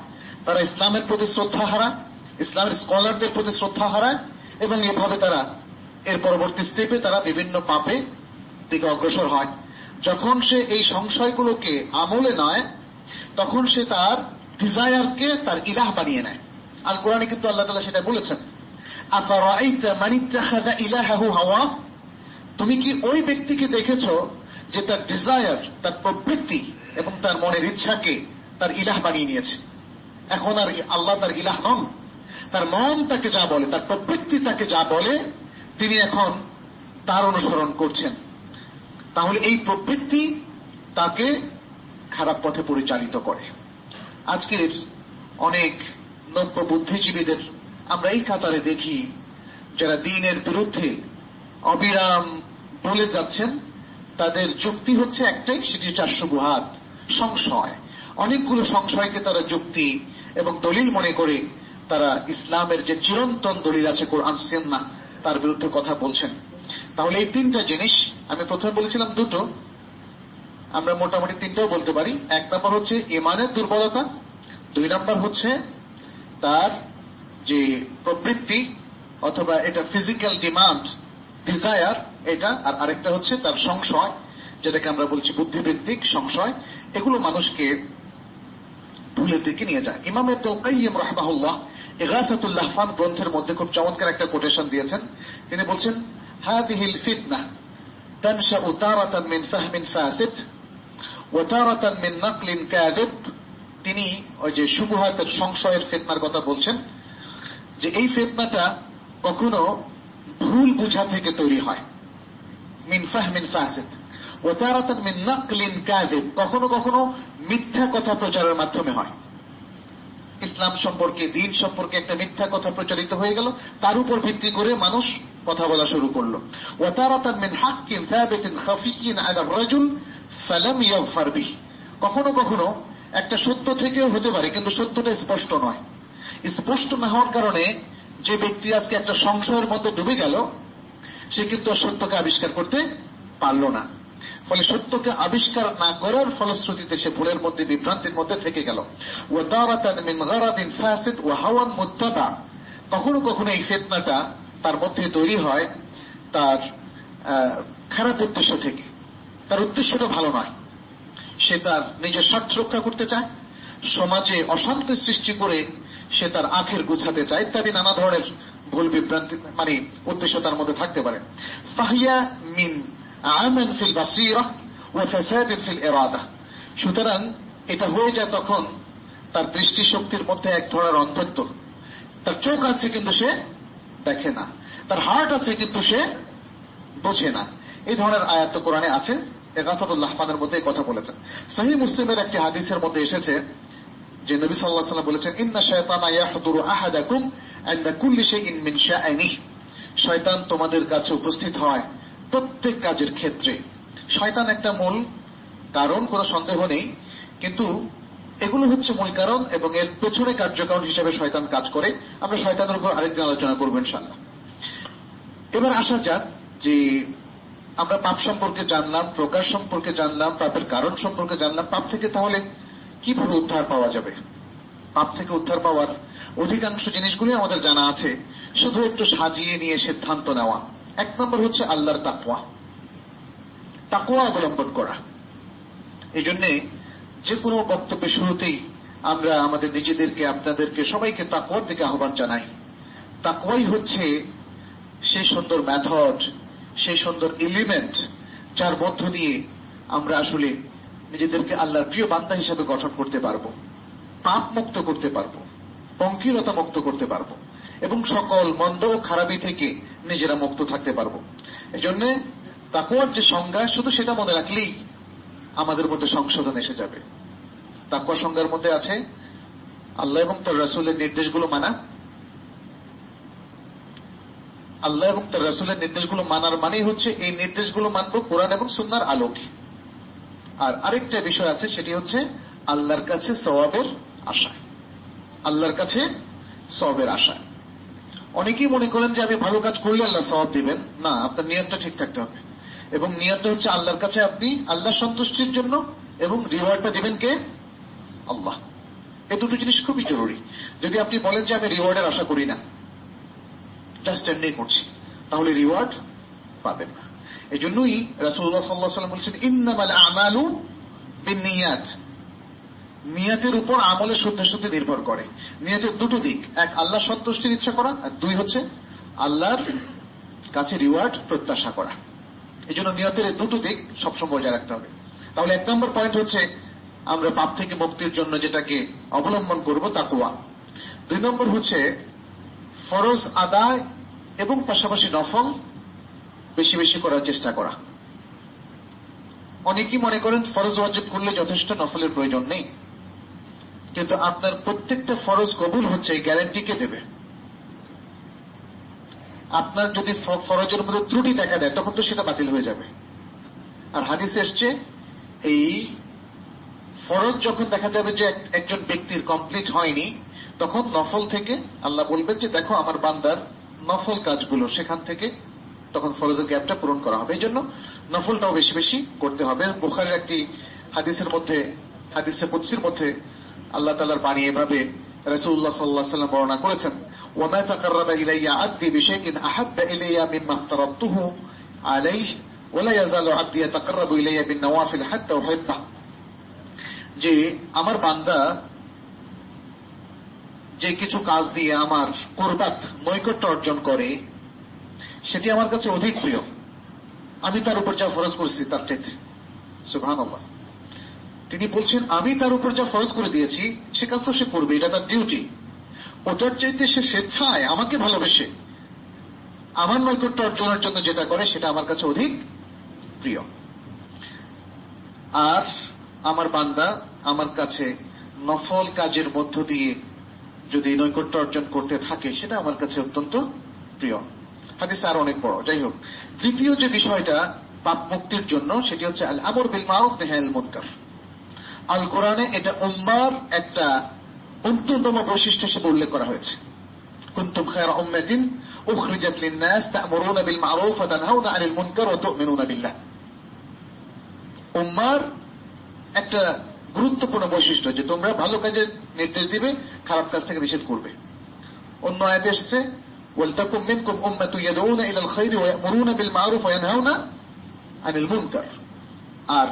তারা ইসলামের প্রতি শ্রদ্ধা হারায়, ইসলামের স্কলারদের প্রতি শ্রদ্ধা হারায়, এবং এভাবে তারা এর পরবর্তী স্টেপে তারা বিভিন্ন পাপে দিকে অগ্রসর হয়। যখন সে এই সংশয়গুলোকে আমলে নয়, তখন সে তার ডিজায়ারকে তার ইলাহ বানিয়ে নেয়। আল কোরআনে কিন্তু আল্লাহ তালা সেটা বলেছেন। তুমি কি ওই ব্যক্তিকে দেখেছ যে তার ডিজায়ার তার প্রবৃত্তি এবং তার মনের ইচ্ছাকে তার ইলাহ বানিয়ে নিয়েছে? এখন আর আল্লাহ তার ইলাহ নন। তার মন তাকে যা বলে, তার প্রবৃত্তি তাকে যা বলে, তিনি এখন তার অনুসরণ করছেন। তাহলে এই প্রবৃত্তি তাকে খারাপ পথে পরিচালিত করে। আজকের অনেক নব্য বুদ্ধিজীবীদের আমরা এই কাতারে দেখি যারা দিনের বিরুদ্ধে অবিরাম বলে যাচ্ছেন, তাদের যুক্তি হচ্ছে একটাই, সেটি চারশো গুহাত সংশয়। অনেকগুলো সংশয়কে তারা যুক্তি এবং দলিল মনে করে তারা ইসলামের যে চিরন্তন দলিল আছে, কোরআন না তার বিরুদ্ধে কথা বলছেন। তাহলে এই তিনটা জিনিস, আমি প্রথমে বলেছিলাম দুটো, আমরা মোটামুটি তিনটাও বলতে পারি। এক নম্বর হচ্ছে ইমানের দুর্বলতা, দুই নম্বর হচ্ছে তার যে প্রবৃত্তি অথবা এটা ফিজিক্যাল ডিমান্ড ডিজায়ার এটা আর আরেকটা হচ্ছে তার সংশয় যেটাকে আমরা বলছি বুদ্ধিবৃত্তিক সংশয় এগুলো মানুষকে ভুলের দিকে নিয়ে যায় ইমাম কাইম রাহমাহুল্লাহ ইগাসাতুল্লাহ ফান গ্রন্থের মধ্যে খুব চমৎকার একটা কোটেশন দিয়েছেন তিনি বলছেন هذه الفتنة تنشأ تارة من فهم فاسد وتارة من نقل كاذب তিনি ওই যে শুভহাতের সংশয়ের ফেতনার কথা বলছেন যে এই ফেতনাটা কখনো ভুল বুঝা থেকে তৈরি হয়। মিন ফাহমিন ফাসিদ ও তারাতান মিন নাকলিন কাযিব। কখনো কখনো মিথ্যা কথা প্রচারের মাধ্যমে হয়। ইসলাম সম্পর্কে, দিন সম্পর্কে একটা মিথ্যা কথা প্রচারিত হয়ে গেল। তার উপর ভিত্তি করে মানুষ কথা বলা শুরু করল। ওয়াতারাতান মিন হাক্কিন থাবিতিন খাফিয়িন আলা রাজুল ফালাম ইয়াগফার বিহি। কখনো কখনো একটা সত্য থেকেও হতে পারে, কিন্তু সত্যটা স্পষ্ট নয়। স্পষ্ট না হওয়ার কারণে যে ব্যক্তি আজকে একটা সংশয়ের মধ্যে ডুবে গেল, সে কিন্তু সত্যকে আবিষ্কার করতে পারল না। ফলে সত্যকে আবিষ্কার না করার ফলশ্রুতিতে সে ভুলের মধ্যে, বিভ্রান্তির মধ্যে থেকে গেল। ও হাওয়ান মুত্তাবা। কখনো কখনো এই ফেতনাটা তার মধ্যে তৈরি হয় তার খারাপ উদ্দেশ্য থেকে। তার উদ্দেশ্যটা ভালো নয়। সে তার নিজের স্বার্থ রক্ষা করতে চায়। সমাজে অশান্তি সৃষ্টি করে সে তার আখের গুছাতে চায় ইত্যাদি নানা ধরনের ভুল বিভ্রান্তি মানে উদ্দেশ্য তার মধ্যে থাকতে পারে। ফাহিয়া মিন আমেন ফিল বাসিরা ও ফেসাদিন ফিল এরাদা সুতরাং এটা হয়ে যায় তখন তার দৃষ্টিশক্তির মধ্যে এক ধরনের অন্ধত্ব। তার চোখ আছে কিন্তু সে দেখে না। তার হার্ট আছে কিন্তু সে বোঝে না। এই ধরনের আয়াত কোরআনে আছে। এগাফাতুল্লাহ ফানের মধ্যে কথা বলেছেন। সহি মুসলিমের একটি হাদিসের মধ্যে এসেছে যে নবী সাল্লাহ সাল্লাম বলেছেন, ইন্না শয়তানা ইয়াহদুরু আহাদাকুম আন্না কুল্লি শাইইন মিন শাআনিহি। শয়তান তোমাদের কাছে উপস্থিত হয় প্রত্যেক কাজের ক্ষেত্রে। শয়তান একটা মূল কারণ, কোনো সন্দেহ নেই, কিন্তু এগুলো হচ্ছে মূল কারণ এবং এর পেছনে কার্যকারণ হিসেবে শয়তান কাজ করে। আমরা শয়তানের উপর আরেকদিন আলোচনা করব ইনশাল্লাহ এবার আসা যাক যে আমরা পাপ সম্পর্কে জানলাম, প্রকাশ সম্পর্কে জানলাম, পাপের কারণ সম্পর্কে জানলাম। পাপ থেকে তাহলে কীভাবে উদ্ধার পাওয়া যাবে? পাপ থেকে উদ্ধার পাওয়ার অধিকাংশ জিনিসগুলি আমাদের জানা আছে। শুধু একটু সাজিয়ে নিয়ে সিদ্ধান্ত নেওয়া। এক নম্বর হচ্ছে আল্লাহর তাকুয়া তাকুয়া অবলম্বন করা। এই জন্যে যে কোনো বক্তব্যের শুরুতেই আমরা আমাদের নিজেদেরকে, আপনাদেরকে, সবাইকে তাকুয়ার দিকে আহ্বান জানাই। তাকুয়াই হচ্ছে সেই সুন্দর মেথড সেই সুন্দর এলিমেন্ট যার মধ্য দিয়ে আমরা আসলে নিজেদেরকে আল্লাহর প্রিয় বান্দা হিসেবে গঠন করতে পারব পাপ মুক্ত করতে পারব, পঙ্কিলতা মুক্ত করতে পারব, এবং সকল মন্দ ও খারাপি থেকে নিজেরা মুক্ত থাকতে পারব। এই জন্য তাকুয়ার যে সংজ্ঞা, শুধু সেটা মনে রাখলেই আমাদের মধ্যে সংশোধন এসে যাবে। তাকুয়া সংজ্ঞার মধ্যে আছে, আল্লাহ এবং তার রাসুলের নির্দেশগুলো মানা। আল্লাহ এবং তার রাসুলের নির্দেশগুলো মানার মানেই হচ্ছে এই নির্দেশগুলো মানবো কোরআন এবং সুন্নার আলোকে। আর আরেকটা বিষয় আছে, সেটি হচ্ছে আল্লাহর কাছে সওয়াবের আশায় আল্লাহর কাছে সবের আশায় অনেকেই মনে করেন যে আমি ভালো কাজ করলে আল্লাহ সওয়াব দিবেন। না, আপনার নিয়তটা ঠিক থাকতে হবে। এবং নিয়তটা হচ্ছে আল্লাহর কাছে আপনি আল্লাহ সন্তুষ্টির জন্য এবং রিওয়ার্ডটা দিবেন কে? আল্লাহ। এই দুটো জিনিস খুবই জরুরি। যদি আপনি বলেন যে আমি রিওয়ার্ডের আশা করি না জাস্ট এমনি করছি, তাহলে রিওয়ার্ড পাবেন না। এই জন্যই রাসুল্লাহ সাল্লাহ সাল্লাম বলছেন, ইন্নামাল আমালু বিনিয়াত নিয়তের উপর আমলের শুদ্ধে শুদ্ধে নির্ভর করে। নিয়তের দুটো দিক, এক আল্লাহ সন্তুষ্টির ইচ্ছা করা আর দুই হচ্ছে আল্লাহর কাছে রিওয়ার্ড প্রত্যাশা করা। এই জন্য নিয়তের দুটো দিক সবসময় বজায় রাখতে হবে। তাহলে এক নম্বর পয়েন্ট হচ্ছে, আমরা পাপ থেকে মুক্তির জন্য যেটাকে অবলম্বন করব তাকুয়া দুই নম্বর হচ্ছে, ফরজ আদায় এবং পাশাপাশি নফল বেশি বেশি করার চেষ্টা করা। অনেকেই মনে করেন ফরজ ওয়াজিব করলে যথেষ্ট নফলের প্রয়োজন নেই। কিন্তু আপনার প্রত্যেকটা ফরজ কবুল হচ্ছে, এই গ্যারেন্টি কে দেবে? আপনার যদি ফরজের মধ্যে ত্রুটি দেখা দেয়, তখন তো সেটা বাতিল হয়ে যাবে। আর হাদিস এসছে, এই ফরজ যখন দেখা যাবে যে একজন ব্যক্তির কমপ্লিট হয়নি, তখন নফল থেকে আল্লাহ বলবেন যে, দেখো, আমার বান্দার নফল কাজগুলো সেখান থেকে তখন ফরজের গ্যাপটা পূরণ করা হবে এই জন্য নফলটাও বেশি বেশি করতে হবে বুখারের একটি হাদিসের মধ্যে হাদিসে কুৎসির মধ্যে আল্লাহ তালার বাণী এভাবে রসুল্লাহ সাল্লাহ সাল্লাম বর্ণনা করেছেন وما تقرب إلي عبدي بشيء أحب إلي مما افترضته عليه ولا يزال عبدي يتقرب إلي بالنوافل حتى أحبه যে আমার বান্দা যে কিছু কাজ দিয়ে আমার কোরবাত নৈকট্য অর্জন করে সেটি আমার কাছে অধিক প্রিয়। আমি তার উপর যা ফরজ করছি, তার চাইতে। সুভান তিনি বলছেন, আমি তার উপর যা ফরজ করে দিয়েছি সে কাজ তো সে করবে, এটা তার ডিউটি ওটার চাইতে সে স্বেচ্ছায় আমাকে ভালোবেসে। আমার নৈকট্য অর্জনের জন্য যেটা করে, সেটা আমার কাছে অধিক প্রিয়। আর আমার বান্দা, আমার কাছে নফল কাজের মধ্য দিয়ে যদি নৈকট্য অর্জন করতে থাকে, সেটা আমার কাছে অত্যন্ত প্রিয়। হাদিস আর অনেক বড়। যাই হোক তৃতীয় যে বিষয়টা পাপ মুক্তির জন্য, সেটি হচ্ছে আল আমর বিল মারুফ নেহাল মুনকার আল কোরআনে এটা উম্মার একটা অন্যতম বৈশিষ্ট্য হিসেবে উল্লেখ করা হয়েছে। কুন্তুম উখরিজাত বিল মারুফ মুনকার উম্মার একটা গুরুত্বপূর্ণ বৈশিষ্ট্য যে তোমরা ভালো কাজের নির্দেশ দিবে, খারাপ কাজ থেকে নিষেধ করবে। অন্য আয়াতে এসেছে ইয়াদউনা ইলাল খায়রি ওয়া ইয়ামুরুনা বিল মারুফ ওয়া ইয়ানহাউনা আনিল মুনকার আর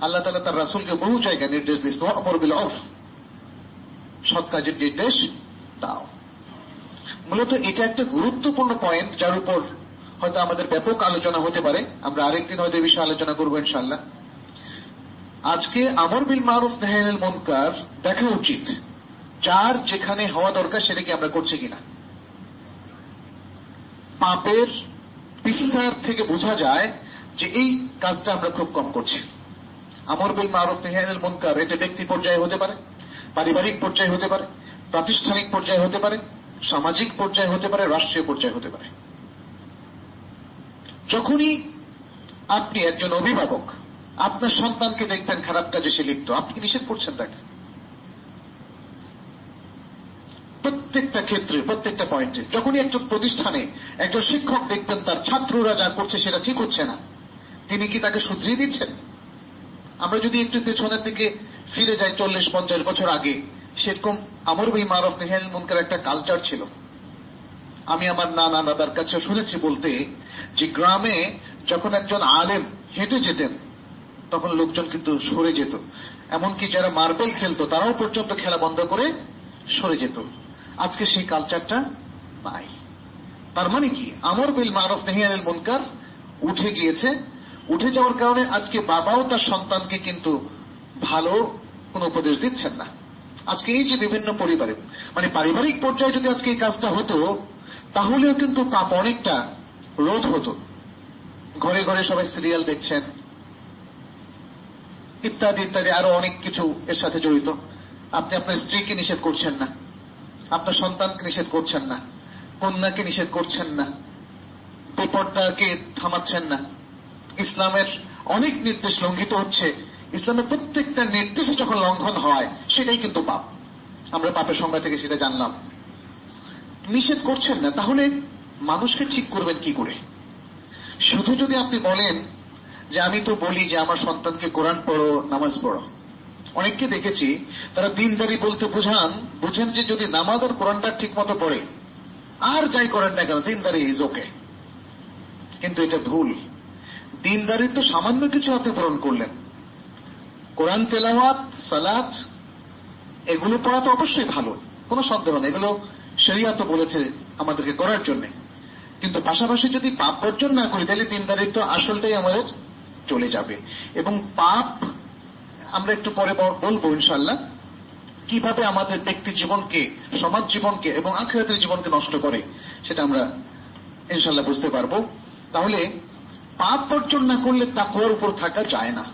আল্লাহ তাআলা তার রাসূলকে বহু জায়গায় নির্দেশ দিয়েছেন, ওয়ামুর বিল উরফ সৎ কাজের নির্দেশ দাও। মূলত এটা একটা গুরুত্বপূর্ণ পয়েন্ট যার উপর হয়তো আমাদের ব্যাপক আলোচনা হতে পারে। আমরা আরেকদিন হয়তো এই বিষয়ে আলোচনা করব ইনশাল্লাহ আজকে আমর বিল মারুফ নেহাইল মনকার দেখা উচিত। যার যেখানে হওয়া দরকার সেটাকে আমরা করছি কিনা? পাপের বিস্তার থেকে বোঝা যায় যে এই কাজটা আমরা খুব কম করছি। আমর বিল মারুফ নেহাইল মনকার, এটা ব্যক্তি পর্যায়ে হতে পারে, পারিবারিক পর্যায়ে হতে পারে, প্রাতিষ্ঠানিক পর্যায়ে হতে পারে, সামাজিক পর্যায়ে হতে পারে, রাষ্ট্রীয় পর্যায়ে হতে পারে। যখনই আপনি একজন অভিভাবক, আপনার সন্তানকে দেখবেন খারাপ কাজে সে লিপ্ত, আপনি নিষেধ করছেন তাকে। প্রত্যেকটা ক্ষেত্রে, প্রত্যেকটা পয়েন্টে যখনই একটা প্রতিষ্ঠানে একজন শিক্ষক দেখবেন, তার ছাত্ররা যা করছে সেটা ঠিক হচ্ছে না, তিনি কি তাকে শুধরিয়ে দিচ্ছেন? আমরা যদি একটু পেছনের দিকে ফিরে যাই চল্লিশ, পঞ্চাশ বছর আগে, সেরকম আমর বই মারফ নেহেল মুনকার একটা কালচার ছিল। আমি আমার নানা দাদার কাছে শুনেছি বলতে যে গ্রামে যখন একজন আলেম হেঁটে যেতেন, তখন লোকজন কিন্তু সরে যেত। এমনকি যারা মার্বেল খেলতো, তারাও পর্যন্ত খেলা বন্ধ করে সরে যেত। আজকে সেই কালচারটা নাই তার মানে কি? আমর বিল মারফ নেহিয়াল মুনকার উঠে গিয়েছে। উঠে যাওয়ার কারণে আজকে বাবাও তার সন্তানকে কিন্তু ভালো কোন উপদেশ দিচ্ছেন না। আজকে এই যে বিভিন্ন পরিবারে মানে পারিবারিক পর্যায়ে যদি আজকে এই কাজটা হতো, তাহলেও কিন্তু পাপ অনেকটা রোধ হতো। ঘরে ঘরে সবাই সিরিয়াল দেখছেন। ইত্যাদি ইত্যাদি, আরও অনেক কিছু এর সাথে জড়িত। আপনি আপনার স্ত্রীকে নিষেধ করছেন না। আপনার সন্তানকে নিষেধ করছেন না। কন্যাকে নিষেধ করছেন না। বেপর্দাকে থামাচ্ছেন না। ইসলামের অনেক নির্দেশ লঙ্ঘিত হচ্ছে। ইসলামের প্রত্যেকটা নির্দেশে যখন লঙ্ঘন হয়, সেটাই কিন্তু পাপ। আমরা পাপের সংজ্ঞা থেকে সেটা জানলাম। নিষেধ করছেন না, তাহলে মানুষকে ঠিক করবেন কি করে? শুধু যদি আপনি বলেন যে আমি তো বলি যে আমার সন্তানকে কোরআন পড়ো, নামাজ পড়ো। অনেককে দেখেছি, তারা দিনদারি বলতে বুঝান, বুঝেন যে যদি নামাজ আর কোরআনটা ঠিক মতো পড়ে, আর যাই করেন না কেন, দিনদারি ইজ ওকে কিন্তু এটা ভুল। দিনদারি তো সামান্য কিছু আপনি পূরণ করলেন। কোরআন তেলাওয়াত, সালাত, এগুলো পড়া তো অবশ্যই ভালো, কোনো সন্দেহ নেই। এগুলো সেরিয়া তো বলেছে আমাদেরকে করার জন্য। কিন্তু পাশাপাশি যদি পাপ বর্জন না করি, তাহলে দিনদারির তো আসলটাই আমাদের চলে যাবে। এবং পাপ আমরা একটু পরে বলব ইনশাল্লাহ কীভাবে আমাদের ব্যক্তি জীবনকে, সমাজ জীবনকে এবং আখেরাতের জীবনকে নষ্ট করে, সেটা আমরা ইনশাল্লাহ বুঝতে পারব। তাহলে, পাপ বর্জন না করলে তাকুয়ার উপর থাকা যায় না।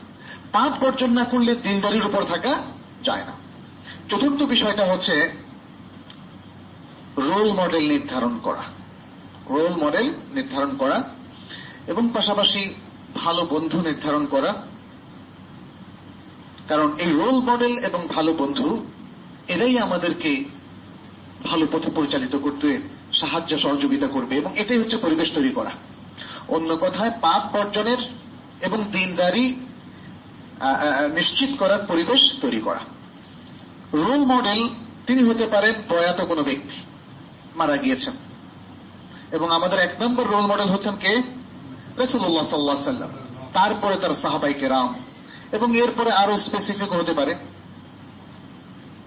পাপ বর্জন না করলে দিনদারির উপর থাকা যায় না। চতুর্থ বিষয়টা হচ্ছে রোল মডেল নির্ধারণ করা। রোল মডেল নির্ধারণ করা এবং পাশাপাশি ভালো বন্ধু নির্ধারণ করা। কারণ এই রোল মডেল এবং ভালো বন্ধু, এরাই আমাদেরকে ভালো পথে পরিচালিত করতে সাহায্য, সহযোগিতা করবে এবং এটাই হচ্ছে পরিবেশ তৈরি করা। অন্য কথায়, পাপ বর্জনের এবং দিনদারি নিশ্চিত করার পরিবেশ তৈরি করা। রোল মডেল তিনি হতে পারেন প্রয়াত কোনো ব্যক্তি, মারা গিয়েছেন। এবং আমাদের এক নম্বর রোল মডেল হচ্ছেন কে? রসুল্লাহ সাল্লাহ সাল্লাম তারপরে তার সাহাবাইকে রাম এবং এরপরে আরও স্পেসিফিক হতে পারে।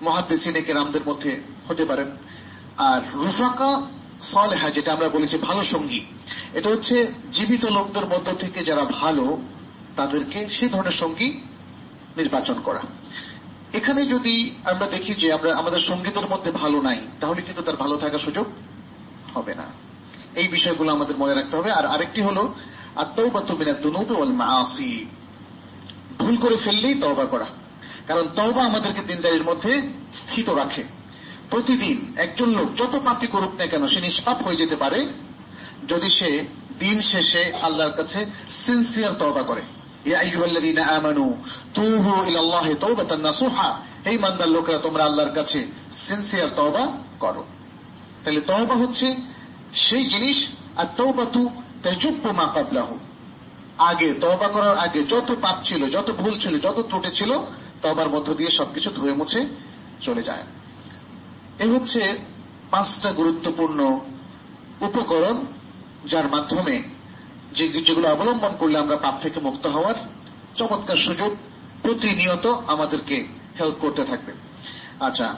মহাদ্দেশিনে কেরামদের মধ্যে হতে পারেন আর রুফাকা সলেহা, যেটা আমরা বলেছি ভালো সঙ্গী, এটা হচ্ছে জীবিত লোকদের মধ্য থেকে যারা ভালো, তাদেরকে সেই ধরনের সঙ্গী নির্বাচন করা। এখানে যদি আমরা দেখি যে আমরা, আমাদের সঙ্গীতের মধ্যে ভালো নাই, তাহলে কিন্তু তার ভালো থাকার সুযোগ হবে না। এই বিষয়গুলো আমাদের মনে রাখতে হবে। আর আরেকটি হলো মাসি ভুল করে ফেললেই তওবা করা। কারণ তওবা আমাদেরকে দিনদারির মধ্যে স্থিত রাখে। প্রতিদিন একজন লোক যত পাপি করুক না কেন, সে নিষ্পাপ হয়ে যেতে পারে যদি সে দিন শেষে আল্লাহর কাছে সিনসিয়ার তওবা করে। এই মান্দার লোকরা, তোমরা আল্লাহর কাছে সিনসিয়ার তওবা করো। তাহলে তওবা হচ্ছে সেই জিনিস আর তৌবা তু তেজুব্য মা কাবলাহ আগে তবা করার আগে যত পাপ ছিল, যত ভুল ছিল, যত ত্রুটি ছিল তবার মধ্য দিয়ে সবকিছু ধুয়ে মুছে চলে যায়। এ হচ্ছে পাঁচটা গুরুত্বপূর্ণ উপকরণ যার মাধ্যমে যে যেগুলো অবলম্বন করলে আমরা পাপ থেকে মুক্ত হওয়ার চমৎকার সুযোগ প্রতিনিয়ত আমাদেরকে হেল্প করতে থাকবে। আচ্ছা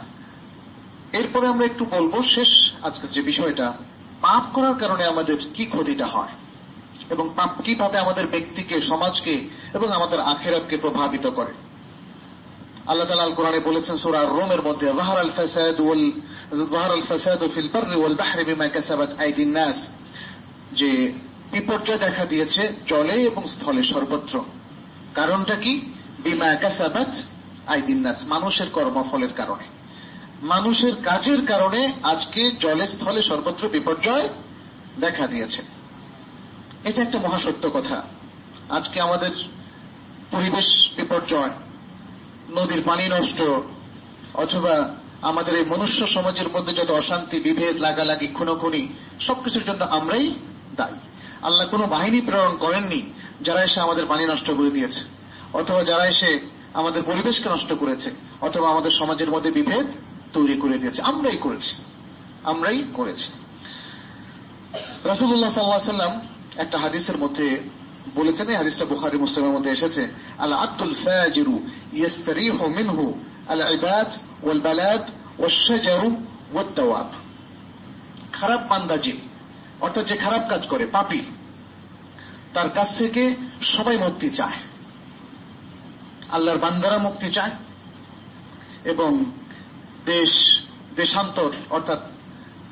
এরপরে আমরা একটু বলব শেষ আজকের যে বিষয়টা, পাপ করার কারণে আমাদের কি ক্ষতিটা হয়? এবং পাপ কীভাবে আমাদের ব্যক্তিকে, সমাজকে এবং আমাদের আখেরাতকে প্রভাবিত করে। আল্লাহ তালা আল কোরআনে বলেছেন সুরার রোমের মধ্যে জাহার আল ফাসাদ ওয়াল জাহার আল ফিল বাররি ওয়াল বাহরি বিমা কাসাবাত আইদিন নাস। যে বিপর্যয় দেখা দিয়েছে জলে এবং স্থলে সর্বত্র। কারণটা কি? বিমা কাসাবাত আইদিন নাস, মানুষের কর্মফলের কারণে। মানুষের কাজের কারণে আজকে জলে স্থলে সর্বত্র বিপর্যয় দেখা দিয়েছে। এটা একটা মহাসত্য কথা। আজকে আমাদের পরিবেশ বিপর্যয়, নদীর পানি নষ্ট, অথবা আমাদের এই মনুষ্য সমাজের মধ্যে যত অশান্তি, বিভেদ, লাগালাগি, খুনোখুনি, সবকিছুর জন্য আমরাই দায়ী। আল্লাহ কোনো বাহিনী প্রেরণ করেননি যারা এসে আমাদের পানি নষ্ট করে দিয়েছে, অথবা যারা এসে আমাদের পরিবেশকে নষ্ট করেছে, অথবা আমাদের সমাজের মধ্যে বিভেদ তৈরি করে দিয়েছে। আমরাই করেছি। আমরাই করেছি। রাসুল্লাহ সাল্লাহ সাল্লাম একটা হাদিসের মধ্যে বলেছেন, এই হাদিসটা বুখারি, মুসলিমের মধ্যে এসেছে আল আব্দুল ফাজিরু ইয়াস্তারিহু মিনহু আল ইবাদ ওয়াল বালাদ খারাপ অর্থাৎ যে খারাপ কাজ করে তার কাছ থেকে সবাই মুক্তি চায়। আল্লাহর বান্দারা মুক্তি চায় এবং দেশ, দেশান্তর, অর্থাৎ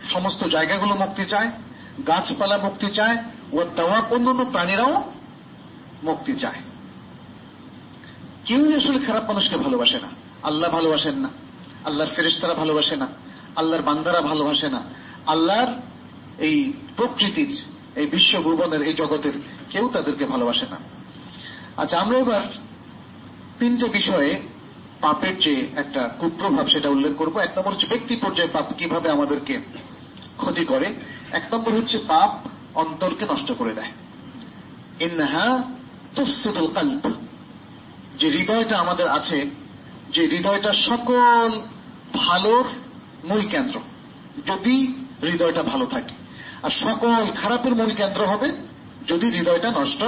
সমস্ত জায়গাগুলো মুক্তি চায়, গাছপালা মুক্তি চায় ও দেওয়া অন্যান্য প্রাণীরাও মুক্তি চায়। কেউই আসলে খারাপ মানুষকে ভালোবাসে না। আল্লাহ ভালোবাসেন না। আল্লাহর ফেরেশতারা ভালোবাসে না। আল্লাহর বান্দারা ভালোবাসে না। আল্লাহর এই প্রকৃতির, এই বিশ্ব ভুবনের, এই জগতের কেউ তাদেরকে ভালোবাসে না। আচ্ছা আমরা এবার তিনটে বিষয়ে পাপের যে একটা কুপ্রভাব সেটা উল্লেখ করব। এক নম্বর হচ্ছে ব্যক্তি পর্যায়ে পাপ কীভাবে আমাদেরকে ক্ষতি করে? এক নম্বর হচ্ছে পাপ অন্তরকে নষ্ট করে দেয়। যে হৃদয়টা আমাদের আছে, যে হৃদয়টা সকল ভালোর মূল কেন্দ্র, যদি হৃদয়টা ভালো থাকে। আর সকল খারাপের মূল কেন্দ্র হবে যদি হৃদয়টা নষ্ট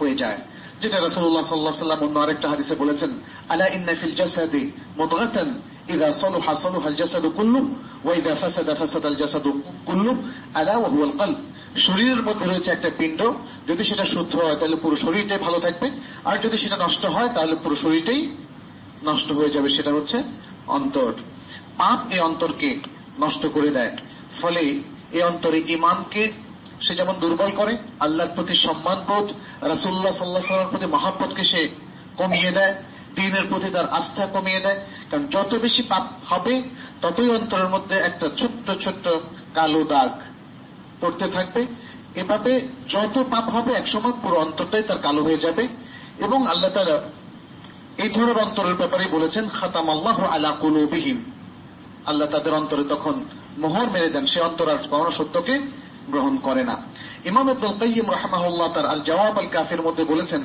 হয়ে যায়। যেটা রাসূলুল্লাহ সাল্লাল্লাহু আলাইহি সাল্লাম অন্য আরেকটা হাদিসে বলেছেন, আলা ইন্না ফিল জাসাদি মুদগাতান ইযা সালুহা সালুহা আল জাসাদু কুল্লু ওয়া ইযা ফাসাদা ফাসাদা আল জাসাদু কুল্লু আলা ওয়া হুয়াল শরীরের মধ্যে রয়েছে একটা পিণ্ড। যদি সেটা শুদ্ধ হয়, তাহলে পুরো শরীরটাই ভালো থাকবে। আর যদি সেটা নষ্ট হয়, তাহলে পুরো শরীরটাই নষ্ট হয়ে যাবে। সেটা হচ্ছে অন্তর। পাপ এই অন্তরকে নষ্ট করে দেয়। ফলে এই অন্তরে ইমানকে সে যেমন দুর্বল করে, আল্লাহর প্রতি সম্মান বোধ রাসুল্লাহ সাল্লাহ সাল্লামের প্রতি মহাব্বতকে সে কমিয়ে দেয় দিনের প্রতি তার আস্থা কমিয়ে দেয়। কারণ যত বেশি পাপ হবে, ততই অন্তরের মধ্যে একটা ছোট্ট ছোট্ট কালো দাগ পড়তে থাকবে এভাবে যত পাপ হবে একসময় পুরো অন্তরটাই তার কালো হয়ে যাবে এবং আল্লাহ তালা এই ধরনের অন্তরের ব্যাপারে বলেছেন খাতাম আল্লাহ আলা কুলুবিহিম আল্লাহ তাদের অন্তরে তখন মোহর মেরে দেন সে অন্তর আর কখনো সত্যকে গ্রহণ করে না ইমাম আব্দুল কাইয়িম রাহমাহুল্লাহ তার আল জওয়াব আল কাফির মধ্যে বলেছেন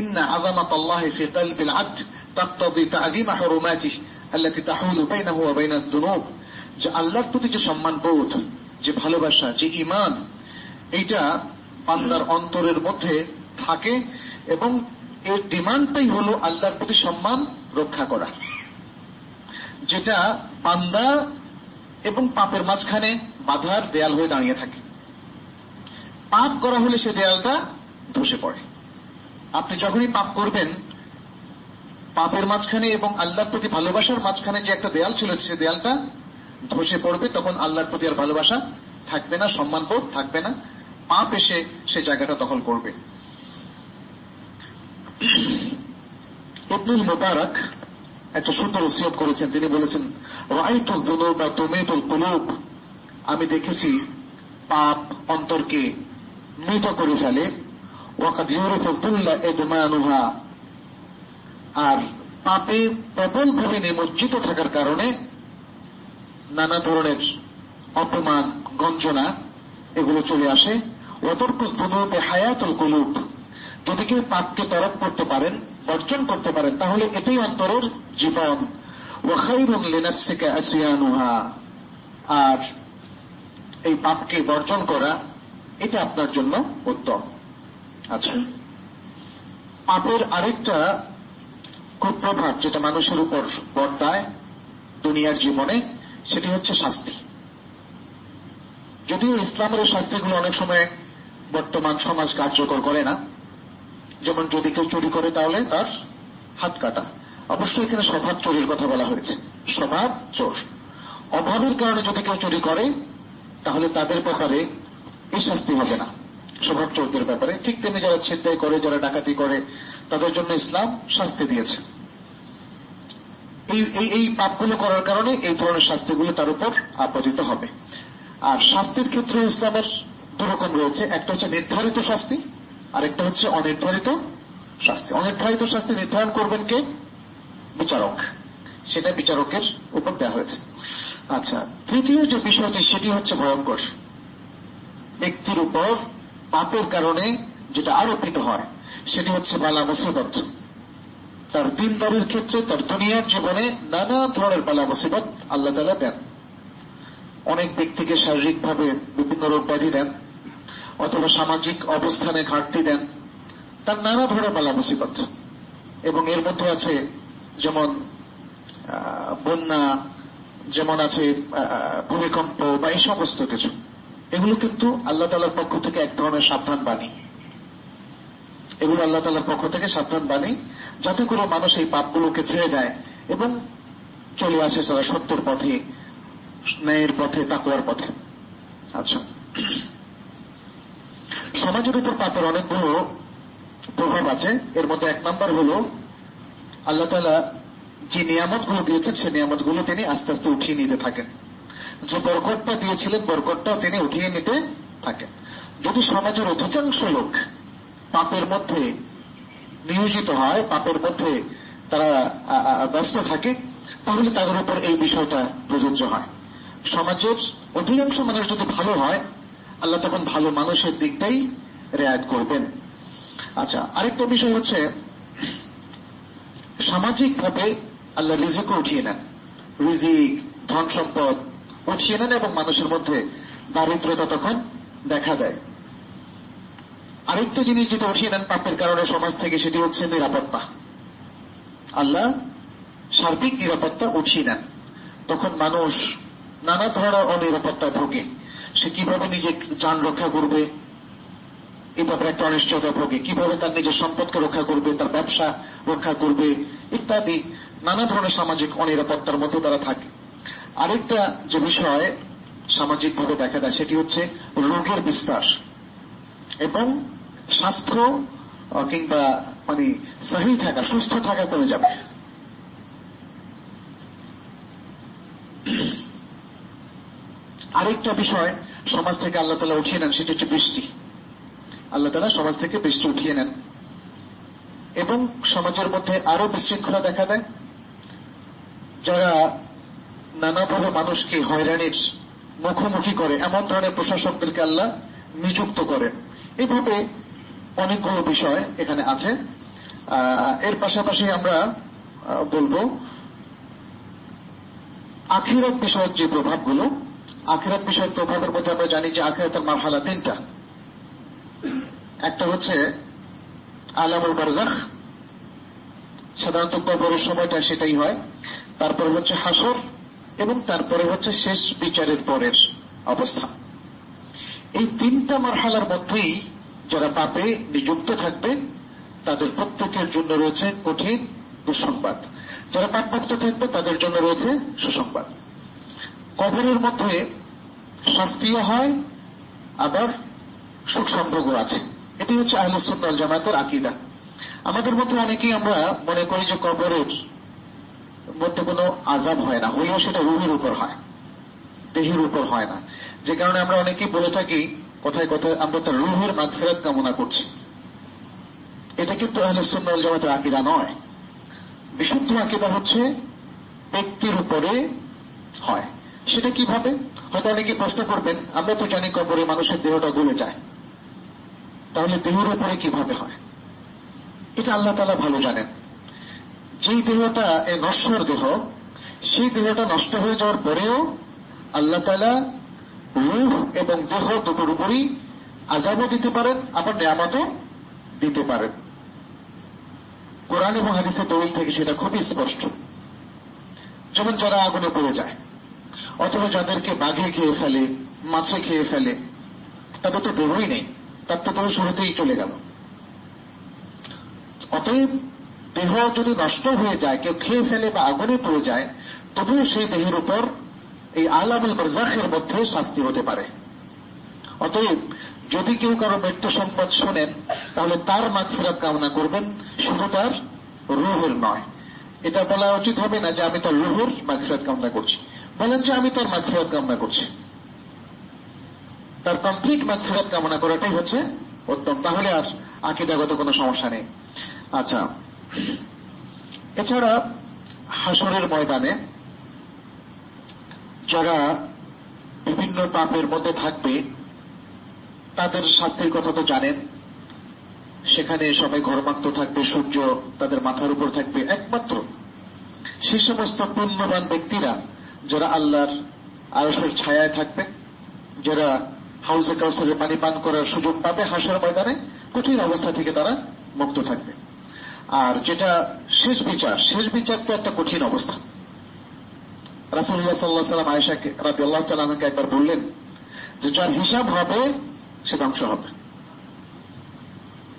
ইন্না আযামাত আল্লাহ ফি কলবিল আবদ তাকতাদি তা'যীম হুরুমাতিহি التي تحول بينه وبين الذنوب যে আল্লাহর প্রতি যে সম্মান বোধ যে ভালোবাসা, যে ইমান এইটা বান্দার অন্তরের মধ্যে থাকে এবং এর ডিমান্ডটাই হলো আল্লাহর প্রতি সম্মান রক্ষা করা। যেটা বান্দা এবং পাপের মাঝখানে বাধার দেয়াল হয়ে দাঁড়িয়ে থাকে। পাপ করা হলে সে দেয়ালটা ধসে পড়ে। আপনি যখনই পাপ করবেন, পাপের মাঝখানে এবং আল্লাহর প্রতি ভালোবাসার মাঝখানে যে একটা দেয়াল ছিল, সে দেয়ালটা ধসে পড়বে, তখন আল্লাহর প্রতি আর ভালোবাসা থাকবে না সম্মান বোধ থাকবে না। পাপ এসে সে জায়গাটা দখল করবে। ইবনুল মুবারক একটা সুন্দর ওসিয়ত করেছেন। তিনি বলেছেন রাইতুল যুনুব বা তুমিতুল কুলুব আমি দেখেছি পাপ অন্তরকে মৃত করে ফেলে। ওয়াকাদ ইউরিফুল তুল্লা ইদমানুহা। আর পাপে প্রবলভাবে নিমজ্জিত থাকার কারণে নানা ধরনের অপমান, গঞ্জনা, এগুলো চলে আসে। ওতর্কুল দুনুবে হায়াতুল কুলুব। যদি কেউ পাপকে তরফ করতে পারেন, বর্জন করতে পারেন, তাহলে এটাই অন্তরের জীবন। আর এই পাপকে বর্জন করা, এটা আপনার জন্য উত্তম। আচ্ছা। পাপের আরেকটা কুপ্রভাব যেটা মানুষের উপর বর্তায় দুনিয়ার জীবনে সেটি হচ্ছে শাস্তি। যদিও ইসলামের শাস্তিগুলো অনেক সময় বর্তমান সমাজ কার্যকর করে না। যেমন যদি কেউ চুরি করে, তাহলে তার হাত কাটা। অবশ্যই এখানে স্বভাব চোরের কথা বলা হয়েছে। স্বভাব চোর। অভাবের কারণে যদি কেউ চুরি করে, তাহলে তাদের ব্যাপারে এই শাস্তি হবে না। স্বভাব চোরদের ব্যাপারে। ঠিক তেমনি যারা ছিনতাই করে, যারা ডাকাতি করে, তাদের জন্য ইসলাম শাস্তি দিয়েছে। এই এই পাপগুলো করার কারণে এই ধরনের শাস্তিগুলো তার উপর আপতিত হবে। আর শাস্তির ক্ষেত্রে ইসলামের দুরকম রয়েছে। একটা হচ্ছে নির্ধারিত শাস্তি আর একটা হচ্ছে অনির্ধারিত শাস্তি। অনির্ধারিত শাস্তি নির্ধারণ করবেন কে? বিচারক। সেটা বিচারকের উপর দেওয়া হয়েছে। আচ্ছা তৃতীয় যে বিষয়টি, সেটি হচ্ছে ভয়ঙ্কর। ব্যক্তির উপর পাপের কারণে যেটা আরোপিত হয়, সেটি হচ্ছে বালা মুসিবত। তার দিনদারির ক্ষেত্রে, তার দুনিয়ার জীবনে নানা ধরনের বালা মুসিবত আল্লাহ তালা দেন। অনেক ব্যক্তিকে শারীরিকভাবে বিভিন্ন রোগ ব্যাধি দেন, অথবা সামাজিক অবস্থানে ঘাটতি দেন, তার নানা ধরনের বালা মুসিবত। এবং এর মধ্যে আছে যেমন বন্যা, যেমন আছে ভূমিকম্প বা এই সমস্ত কিছু। এগুলো কিন্তু আল্লাহ তালার পক্ষ থেকে এক ধরনের সাবধান বাণী। এগুলো আল্লাহ তালার পক্ষ থেকে সাবধান বাণী। যাতে করে মানুষ এই পাপগুলোকে ছেড়ে দেয় এবং চলে আসে তারা সত্যের পথে, ন্যায়ের পথে তাকুয়ার পথে। আচ্ছা। সমাজের উপর পাপের অনেকগুলো প্রভাব আছে। এর মধ্যে এক নম্বর হল, আল্লাহ তালা যে নিয়ামতগুলো দিয়েছেন, সে নিয়ামতগুলো তিনি আস্তে আস্তে উঠিয়ে নিতে থাকেন। যে বরকটটা দিয়েছিলেন বরকটটাও তিনি উঠিয়ে নিতে থাকেন। যদি সমাজের অধিকাংশ লোক পাপের মধ্যে নিয়োজিত হয়, পাপের মধ্যে তারা ব্যস্ত থাকে, তাহলে তাদের উপর এই বিষয়টা প্রযোজ্য হয়। সমাজের অধিকাংশ মানুষ যদি ভালো হয়, আল্লাহ তখন ভালো মানুষের দিকটাই রেয়াত করবেন। আচ্ছা আরেকটা বিষয় হচ্ছে, সামাজিকভাবে আল্লাহ রিজিকও উঠিয়ে নেন। রিজিক, ধন সম্পদ উঠিয়ে নেন এবং মানুষের মধ্যে দারিদ্রতা তখন দেখা দেয়। আরেকটা জিনিস যেটা উঠিয়ে নেন পাপের কারণে সমাজ থেকে, সেটি হচ্ছে নিরাপত্তা। আল্লাহ সার্বিক নিরাপত্তা উঠিয়ে নেন। তখন মানুষ নানা ধরনের অনিরাপত্তা ভোগে। সে কীভাবে নিজে যান রক্ষা করবে? এই ব্যাপারে একটা অনিশ্চয়তা ভোগে। কীভাবে তার নিজের সম্পদকে রক্ষা করবে, তার ব্যবসা রক্ষা করবে? ইত্যাদি নানা ধরনের সামাজিক অনিরাপত্তার মধ্যে তারা থাকে। আরেকটা যে বিষয় সামাজিকভাবে দেখা দেয় সেটি হচ্ছে রোগের বিস্তার। এবং স্বাস্থ্য কিংবা মানে সহি থাকা, সুস্থ থাকা কমে যাবে আরেকটা বিষয় সমাজ থেকে আল্লাহ তালা উঠিয়ে নেন, সেটি হচ্ছে বৃষ্টি। আল্লাহ তালা সমাজ থেকে বৃষ্টি উঠিয়ে নেন। এবং সমাজের মধ্যে আরও বিশৃঙ্খলা দেখা দেয়। যারা নানাভাবে মানুষকে হয়রানির মুখোমুখি করে, এমন ধরনের প্রশাসকদেরকে আল্লাহ নিযুক্ত করেন। এইভাবে অনেকগুলো বিষয় এখানে আছে। এর পাশাপাশি আমরা বলব, আখিরাত বিষয়ক যে প্রভাবগুলো, আখিরাত বিষয়ক প্রভাবের মধ্যে আমরা জানি যে আখিরাতের মারহালা তিনটা। একটা হচ্ছে আলামুল বারজাখ, সাধারণত কবরের সময়টা সেটাই হয়। তারপরে হচ্ছে হাসর এবং তারপরে হচ্ছে শেষ বিচারের পরের অবস্থা। এই তিনটা মারহালার মধ্যেই যারা পাপে নিযুক্ত থাকবে তাদের প্রত্যেকের জন্য রয়েছে কঠিন দুঃসংবাদ। যারা পাপমুক্ত থাকবে, তাদের জন্য রয়েছে সুসংবাদ। কবরের মধ্যে শাস্তিও হয়, আবার সুখ সম্পর্ক আছে। এটি হচ্ছে আহলুসুল জামাতের আকিদা। আমাদের মধ্যে অনেকেই আমরা মনে করি যে কবরের মধ্যে কোনো আজাব হয় না, হলেও সেটা রুহের উপর হয়, দেহের উপর হয় না। যে কারণে আমরা অনেকেই বলে থাকি কথায় কথায় আমরা তার রুহের মাগফিরাত কামনা করছি। এটা কিন্তু আহলুসুল জামাতের আকিদা নয়। বিশুদ্ধ আকিদা হচ্ছে ব্যক্তির উপরে হয়। সেটা কীভাবে? হয়তো অনেকে প্রশ্ন করবেন, আমরা তো জানি কবরে মানুষের দেহটা গলে যায়। তাহলে দেহের উপরে কীভাবে হয়? এটা আল্লাহ তালা ভালো জানেন। যেই দেহটা এ নশ্বর দেহ, সেই দেহটা নষ্ট হয়ে যাওয়ার পরেও আল্লাহ তালা রুহ এবং দেহ দুটোর উপরই আজাবও দিতে পারেন, আবার নিয়ামতও দিতে পারেন। কোরআন এবং হাদিসের দলিল থেকে সেটা খুবই স্পষ্ট। যেমন যারা আগুনে পড়ে যায়, অথবা যাদেরকে বাঘে খেয়ে ফেলে, মাছে খেয়ে ফেলে, তাদের তো দেহই নেই, তার তো দেহ শুরুতেই চলে গেল। অতএব দেহ যদি নষ্ট হয়ে যায়, কেউ খেয়ে ফেলে বা আগুনে পড়ে যায়, তবুও সেই দেহের উপর এই আলামুল বারজাখের মধ্যে শাস্তি হতে পারে। অতএব যদি কেউ কারও মৃত্যু সংবাদ শোনেন, তাহলে তার মাগফিরাত কামনা করবেন, শুধু তার রুহের নয়। এটা বলা উচিত হবে না যে আমি তার রুহের মাগফিরাত কামনা করছি। বলেন যে আমি তার মাগফিরাত কামনা করছি। তার কমপ্লিট মাগফিরাত কামনা করাটাই হচ্ছে উত্তম। তাহলে আর আকিদাগত কোনো সমস্যা নেই। আচ্ছা এছাড়া হাসরের ময়দানে যারা বিভিন্ন পাপের মধ্যে থাকবে, তাদের শাস্তির কথা তো জানেন। সেখানে সবাই ঘরমাক্ত থাকবে, সূর্য তাদের মাথার উপর থাকবে, একমাত্র। সে সমস্ত পুণ্যবান ব্যক্তিরা যারা আল্লাহর আরসের ছায়ায় থাকবে, যারা হাউসে কাউসারে পানি পান করার সুযোগ পাবে হাসার ময়দানে, কঠিন অবস্থা থেকে তারা মুক্ত থাকবে। আর যেটা শেষ বিচার শেষ বিচার তো একটা কঠিন অবস্থা। রাসুল্লাহ সাল্লাহ সাল্লাম আয়সাকে রাতে আল্লাহ তালাকে একবার বললেন যে যার হিসাব হবে সে ধ্বংস হবে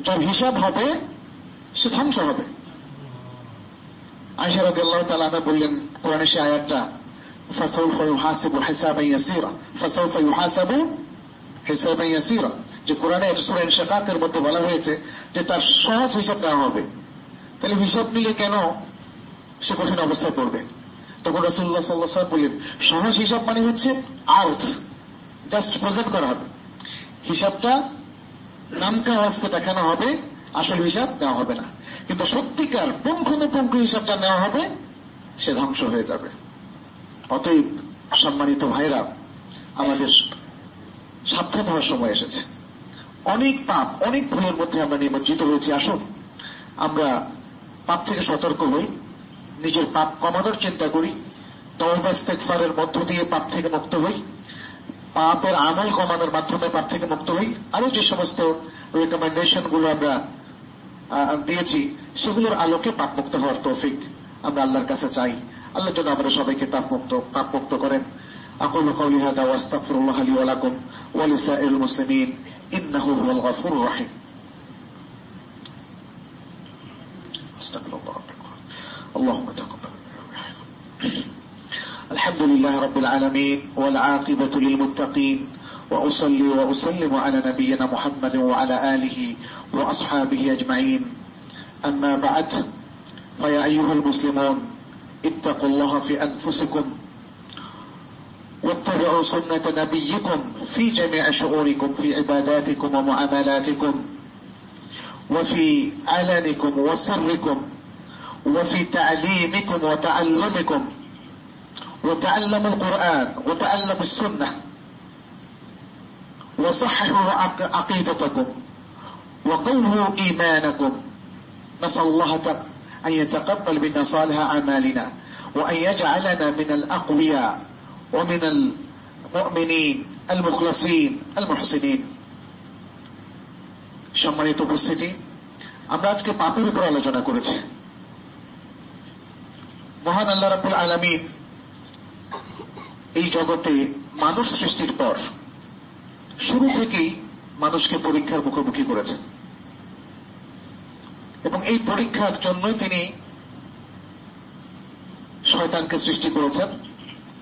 যার হিসাব হবে সে ধ্বংস হবে আয়সা রাতে আল্লাহ তালা বললেন কোরআনে সে আয়াতটা فسوف يحاسب حسابا يسيرا فسوف يحاسب حسابا يسيرا যে কোরআনের সূরা ইনশিকাকের মধ্যে বলা হয়েছে যে তার সহজ হিসাব নেওয়া হবে তাহলে হিসাব নিলে কেন সে কঠিন অবস্থায় পড়বে তখন রাসুল্লাহ সাল্লাহ সাল্লাম বললেন সহজ হিসাব মানে হচ্ছে আর্থ, জাস্ট প্রেজেন্ট করা হবে। হিসাবটা নামকা আওয়াজকে দেখানো হবে, আসল হিসাব নেওয়া হবে না। কিন্তু সত্যিকার পুঙ্খানুপুঙ্খ হিসাবটা নেওয়া হবে, সে ধ্বংস হয়ে যাবে। অতএব, সম্মানিত ভাইরা, আমাদের সাবধান হওয়ার সময় এসেছে। অনেক পাপ, অনেক ভুলের মধ্যে আমরা নিমজ্জিত হয়েছি। আসুন, আমরা পাপ থেকে সতর্ক হই। নিজের পাপ কমানোর চিন্তা করি তওবাস্তেকফারের মধ্য দিয়ে পাপ থেকে মুক্ত হই পাপের আমল কমানোর মাধ্যমে পাপ থেকে মুক্ত হই আরো যে সমস্ত রেকমেন্ডেশন গুলো আমরা দিয়েছি সেগুলোর আলোকে পাপ মুক্ত হওয়ার তৌফিক আমরা আল্লাহর কাছে চাই আল্লাহ যেন আমরা সবাইকে পাপ মুক্ত পাপ মুক্ত করেন أقول قولي هذا وأستغفر الله لي ولكم ولسائر المسلمين إنه هو الغفور الرحيم أستغفر الله ربكم اللهم تقبل. الحمد لله رب العالمين والعاقبة للمتقين وأصلي وأسلم على نبينا محمد وعلى آله وأصحابه أجمعين. أما بعد فيا أيها المسلمون اتقوا الله في أنفسكم واتبعوا سنة نبيكم في جميع شؤونكم في عباداتكم ومعاملاتكم وفي علنكم وسركم وفي تعليمكم وتعلمكم وتعلموا القرآن وتعلموا السنة وصححوا عقيدتكم وقووا إيمانكم نسأل الله أن يتقبل منا صالح أعمالنا وأن يجعلنا من الأقوياء ومن المؤمنين المخلصين المحسنين সম্মানিত উপস্থিতি আমরা আজকে পাপের উপর আলোচনা করেছি মহান আল্লাহ রাবুল আলমিন এই জগতে মানুষ সৃষ্টির পর শুরু থেকেই মানুষকে পরীক্ষার মুখোমুখি করেছেন। এবং এই পরীক্ষার জন্যই তিনি শয়তানকে সৃষ্টি করেছেন।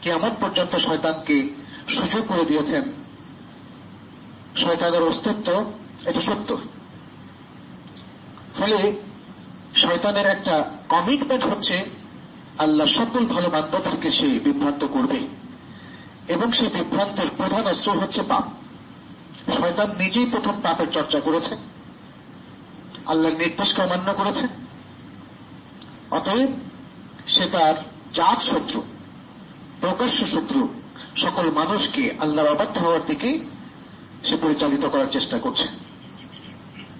কেমন পর্যন্ত শয়তানকে সুযোগ করে দিয়েছেন। শয়তানের অস্তিত্ব এটা সত্য। ফলে শয়তানের একটা কমিটমেন্ট হচ্ছে আল্লাহ সকল ভালো বান্ধবদেরকে সে বিভ্রান্ত করবে। এবং সেই বিভ্রান্তের প্রধান অস্ত্র হচ্ছে পাপ। শয়তান নিজেই প্রথম পাপের চর্চা করেছে। আল্লাহর নির্দেশকে অমান্য করেছে। অতএব সে তার জাত শত্রু, প্রকাশ্য শত্রু, সকল মানুষকে আল্লাহর অবাধ্য হওয়ার দিকে সে পরিচালিত করার চেষ্টা করছে।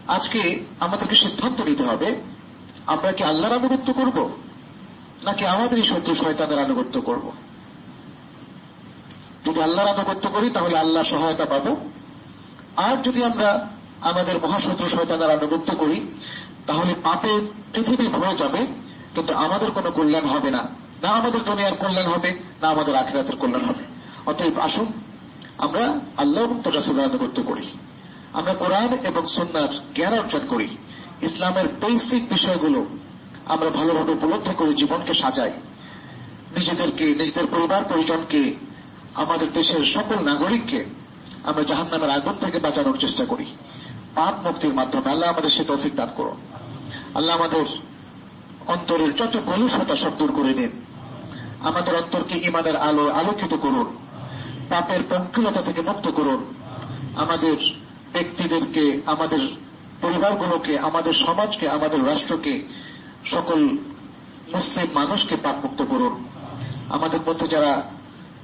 আজকে আমাদেরকে সিদ্ধান্ত নিতে হবে, আমরা কি আল্লাহর আনুগত্য করব? নাকি আমাদেরই শত্রু শয়তানের আনুগত্য করব? যদি আল্লাহর আনুগত্য করি, তাহলে আল্লাহ সহায়তা পাব। আর যদি আমরা আমাদের মহাশত্রু শয়তানের আনুগত্য করি, তাহলে পাপে পৃথিবী ভরে যাবে, কিন্তু আমাদের কোনো কল্যাণ হবে না। না আমাদের দুনিয়ার কল্যাণ হবে, না আমাদের আখিরাতের কল্যাণ হবে। অতএব আসুন, আমরা আল্লাহ এবং তোর রাসুলের আনুগত্য করি। আমরা কোরআন এবং সন্ন্যার জ্ঞান অর্জন করি। ইসলামের বেসিক বিষয়গুলো আমরা ভালোভাবে উপলব্ধি করে জীবনকে সাজাই। নিজেদেরকে, নিজেদের পরিবার, পরিজনকে, আমাদের দেশের সকল নাগরিককে আমরা জাহান নামের আগুন থেকে বাঁচানোর চেষ্টা করি। পাপ মুক্তির মাধ্যমে আল্লাহ আমাদের সে তৌফিক দান করুন। আল্লাহ আমাদের অন্তরের যত কলুষতা সব দূর করে দিন। আমাদের অন্তরকে ইমানের আলো আলোকিত করুন। পাপের পঙ্কিলতা থেকে মুক্ত করুন। আমাদের ব্যক্তিদেরকে, আমাদের পরিবারগুলোকে, আমাদের সমাজকে, আমাদের রাষ্ট্রকে সকল মুসলিম মানুষকে পাপ মুক্ত করুন। আমাদের মধ্যে যারা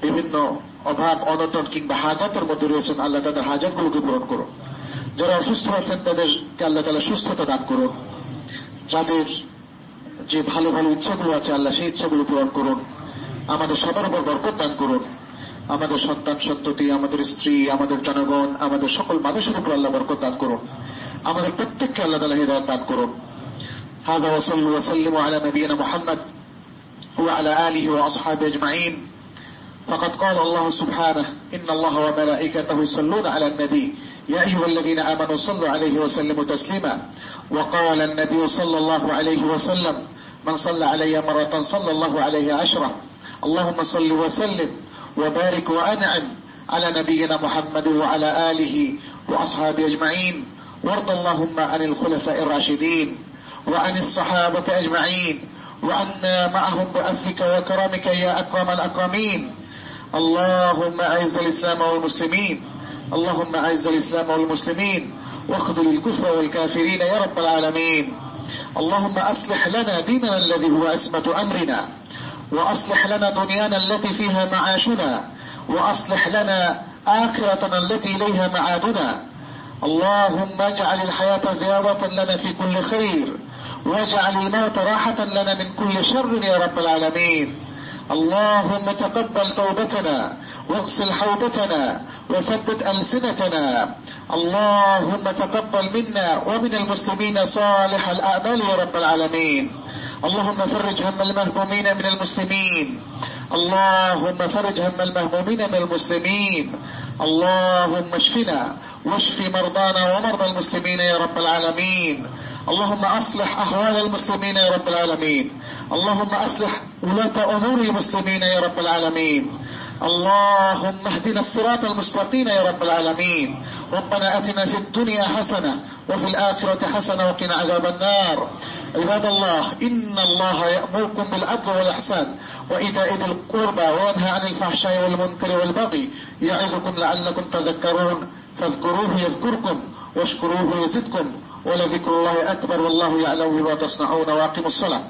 বিভিন্ন অভাব, অনটন কিংবা হাজাতের মধ্যে রয়েছেন, আল্লাহ তাদের হাজাতগুলোকে পূরণ করুন। যারা অসুস্থ আছেন, তাদেরকে আল্লাহ তালা সুস্থতা দান করুন। যাদের যে ভালো ভালো ইচ্ছাগুলো আছে, আল্লাহ সেই ইচ্ছাগুলো পূরণ করুন। আমাদের সবার উপর বরকত দান করুন। আমাদের সন্তান, সন্ততি, আমাদের স্ত্রী, আমাদের জনগণ, আমাদের সকল মানুষের উপর আল্লাহ বরকত দান করুন। আমাদের প্রত্যেককে আল্লাহ তালা হৃদয় দান করুন। هذا وصلوا وسلموا على نبينا محمد وعلى آله وأصحابه أجمعين. فقد قال الله سبحانه إن الله وملائكته يصلون على النبي. يا أيها الذين آمنوا صلوا عليه وسلموا تسليما. وقال النبي صلى الله عليه وسلم من صلى علي مرة صلى الله عليه عشرة. اللهم صل وسلم وبارك وأنعم على نبينا محمد وعلى آله وأصحابه أجمعين. وارض اللهم عن الخلفاء الراشدين. وعن الصحابة أجمعين وعنا معهم بعفوك وكرمك يا أكرم الأكرمين. اللهم أعز الإسلام والمسلمين. اللهم أعز الإسلام والمسلمين. واخذل الكفر والكافرين يا رب العالمين. اللهم أصلح لنا ديننا الذي هو أسمة أمرنا. وأصلح لنا دنيانا التي فيها معاشنا. وأصلح لنا آخرتنا التي إليها معادنا. اللهم اجعل الحياة زيادة لنا في كل خير واجعل الموت راحة لنا من كل شر يا رب العالمين. اللهم تقبل توبتنا واغسل حوبتنا وثبت ألسنتنا. اللهم تقبل منا ومن المسلمين صالح الأعمال يا رب العالمين. اللهم فرج هم المهمومين من المسلمين. اللهم فرج هم المهمومين من المسلمين. اللهم اشفنا واشف مرضانا ومرضى المسلمين يا رب العالمين. اللهم أصلح أحوال المسلمين يا رب العالمين. اللهم أصلح ولاة أمور المسلمين يا رب العالمين. اللهم اهدنا الصراط المستقيم يا رب العالمين. ربنا آتنا في الدنيا حسنة وفي الآخرة حسنة وقنا عذاب النار. عباد الله إن الله يأمركم بالعدل والإحسان وإيتاء ذي القربى وينهى عن الفحشاء والمنكر والبغي يعظكم لعلكم تذكرون. فاذكروه يذكركم واشكروه يزدكم. ولذكر الله أكبر والله يعلم بما تصنعون واقموا الصلاة.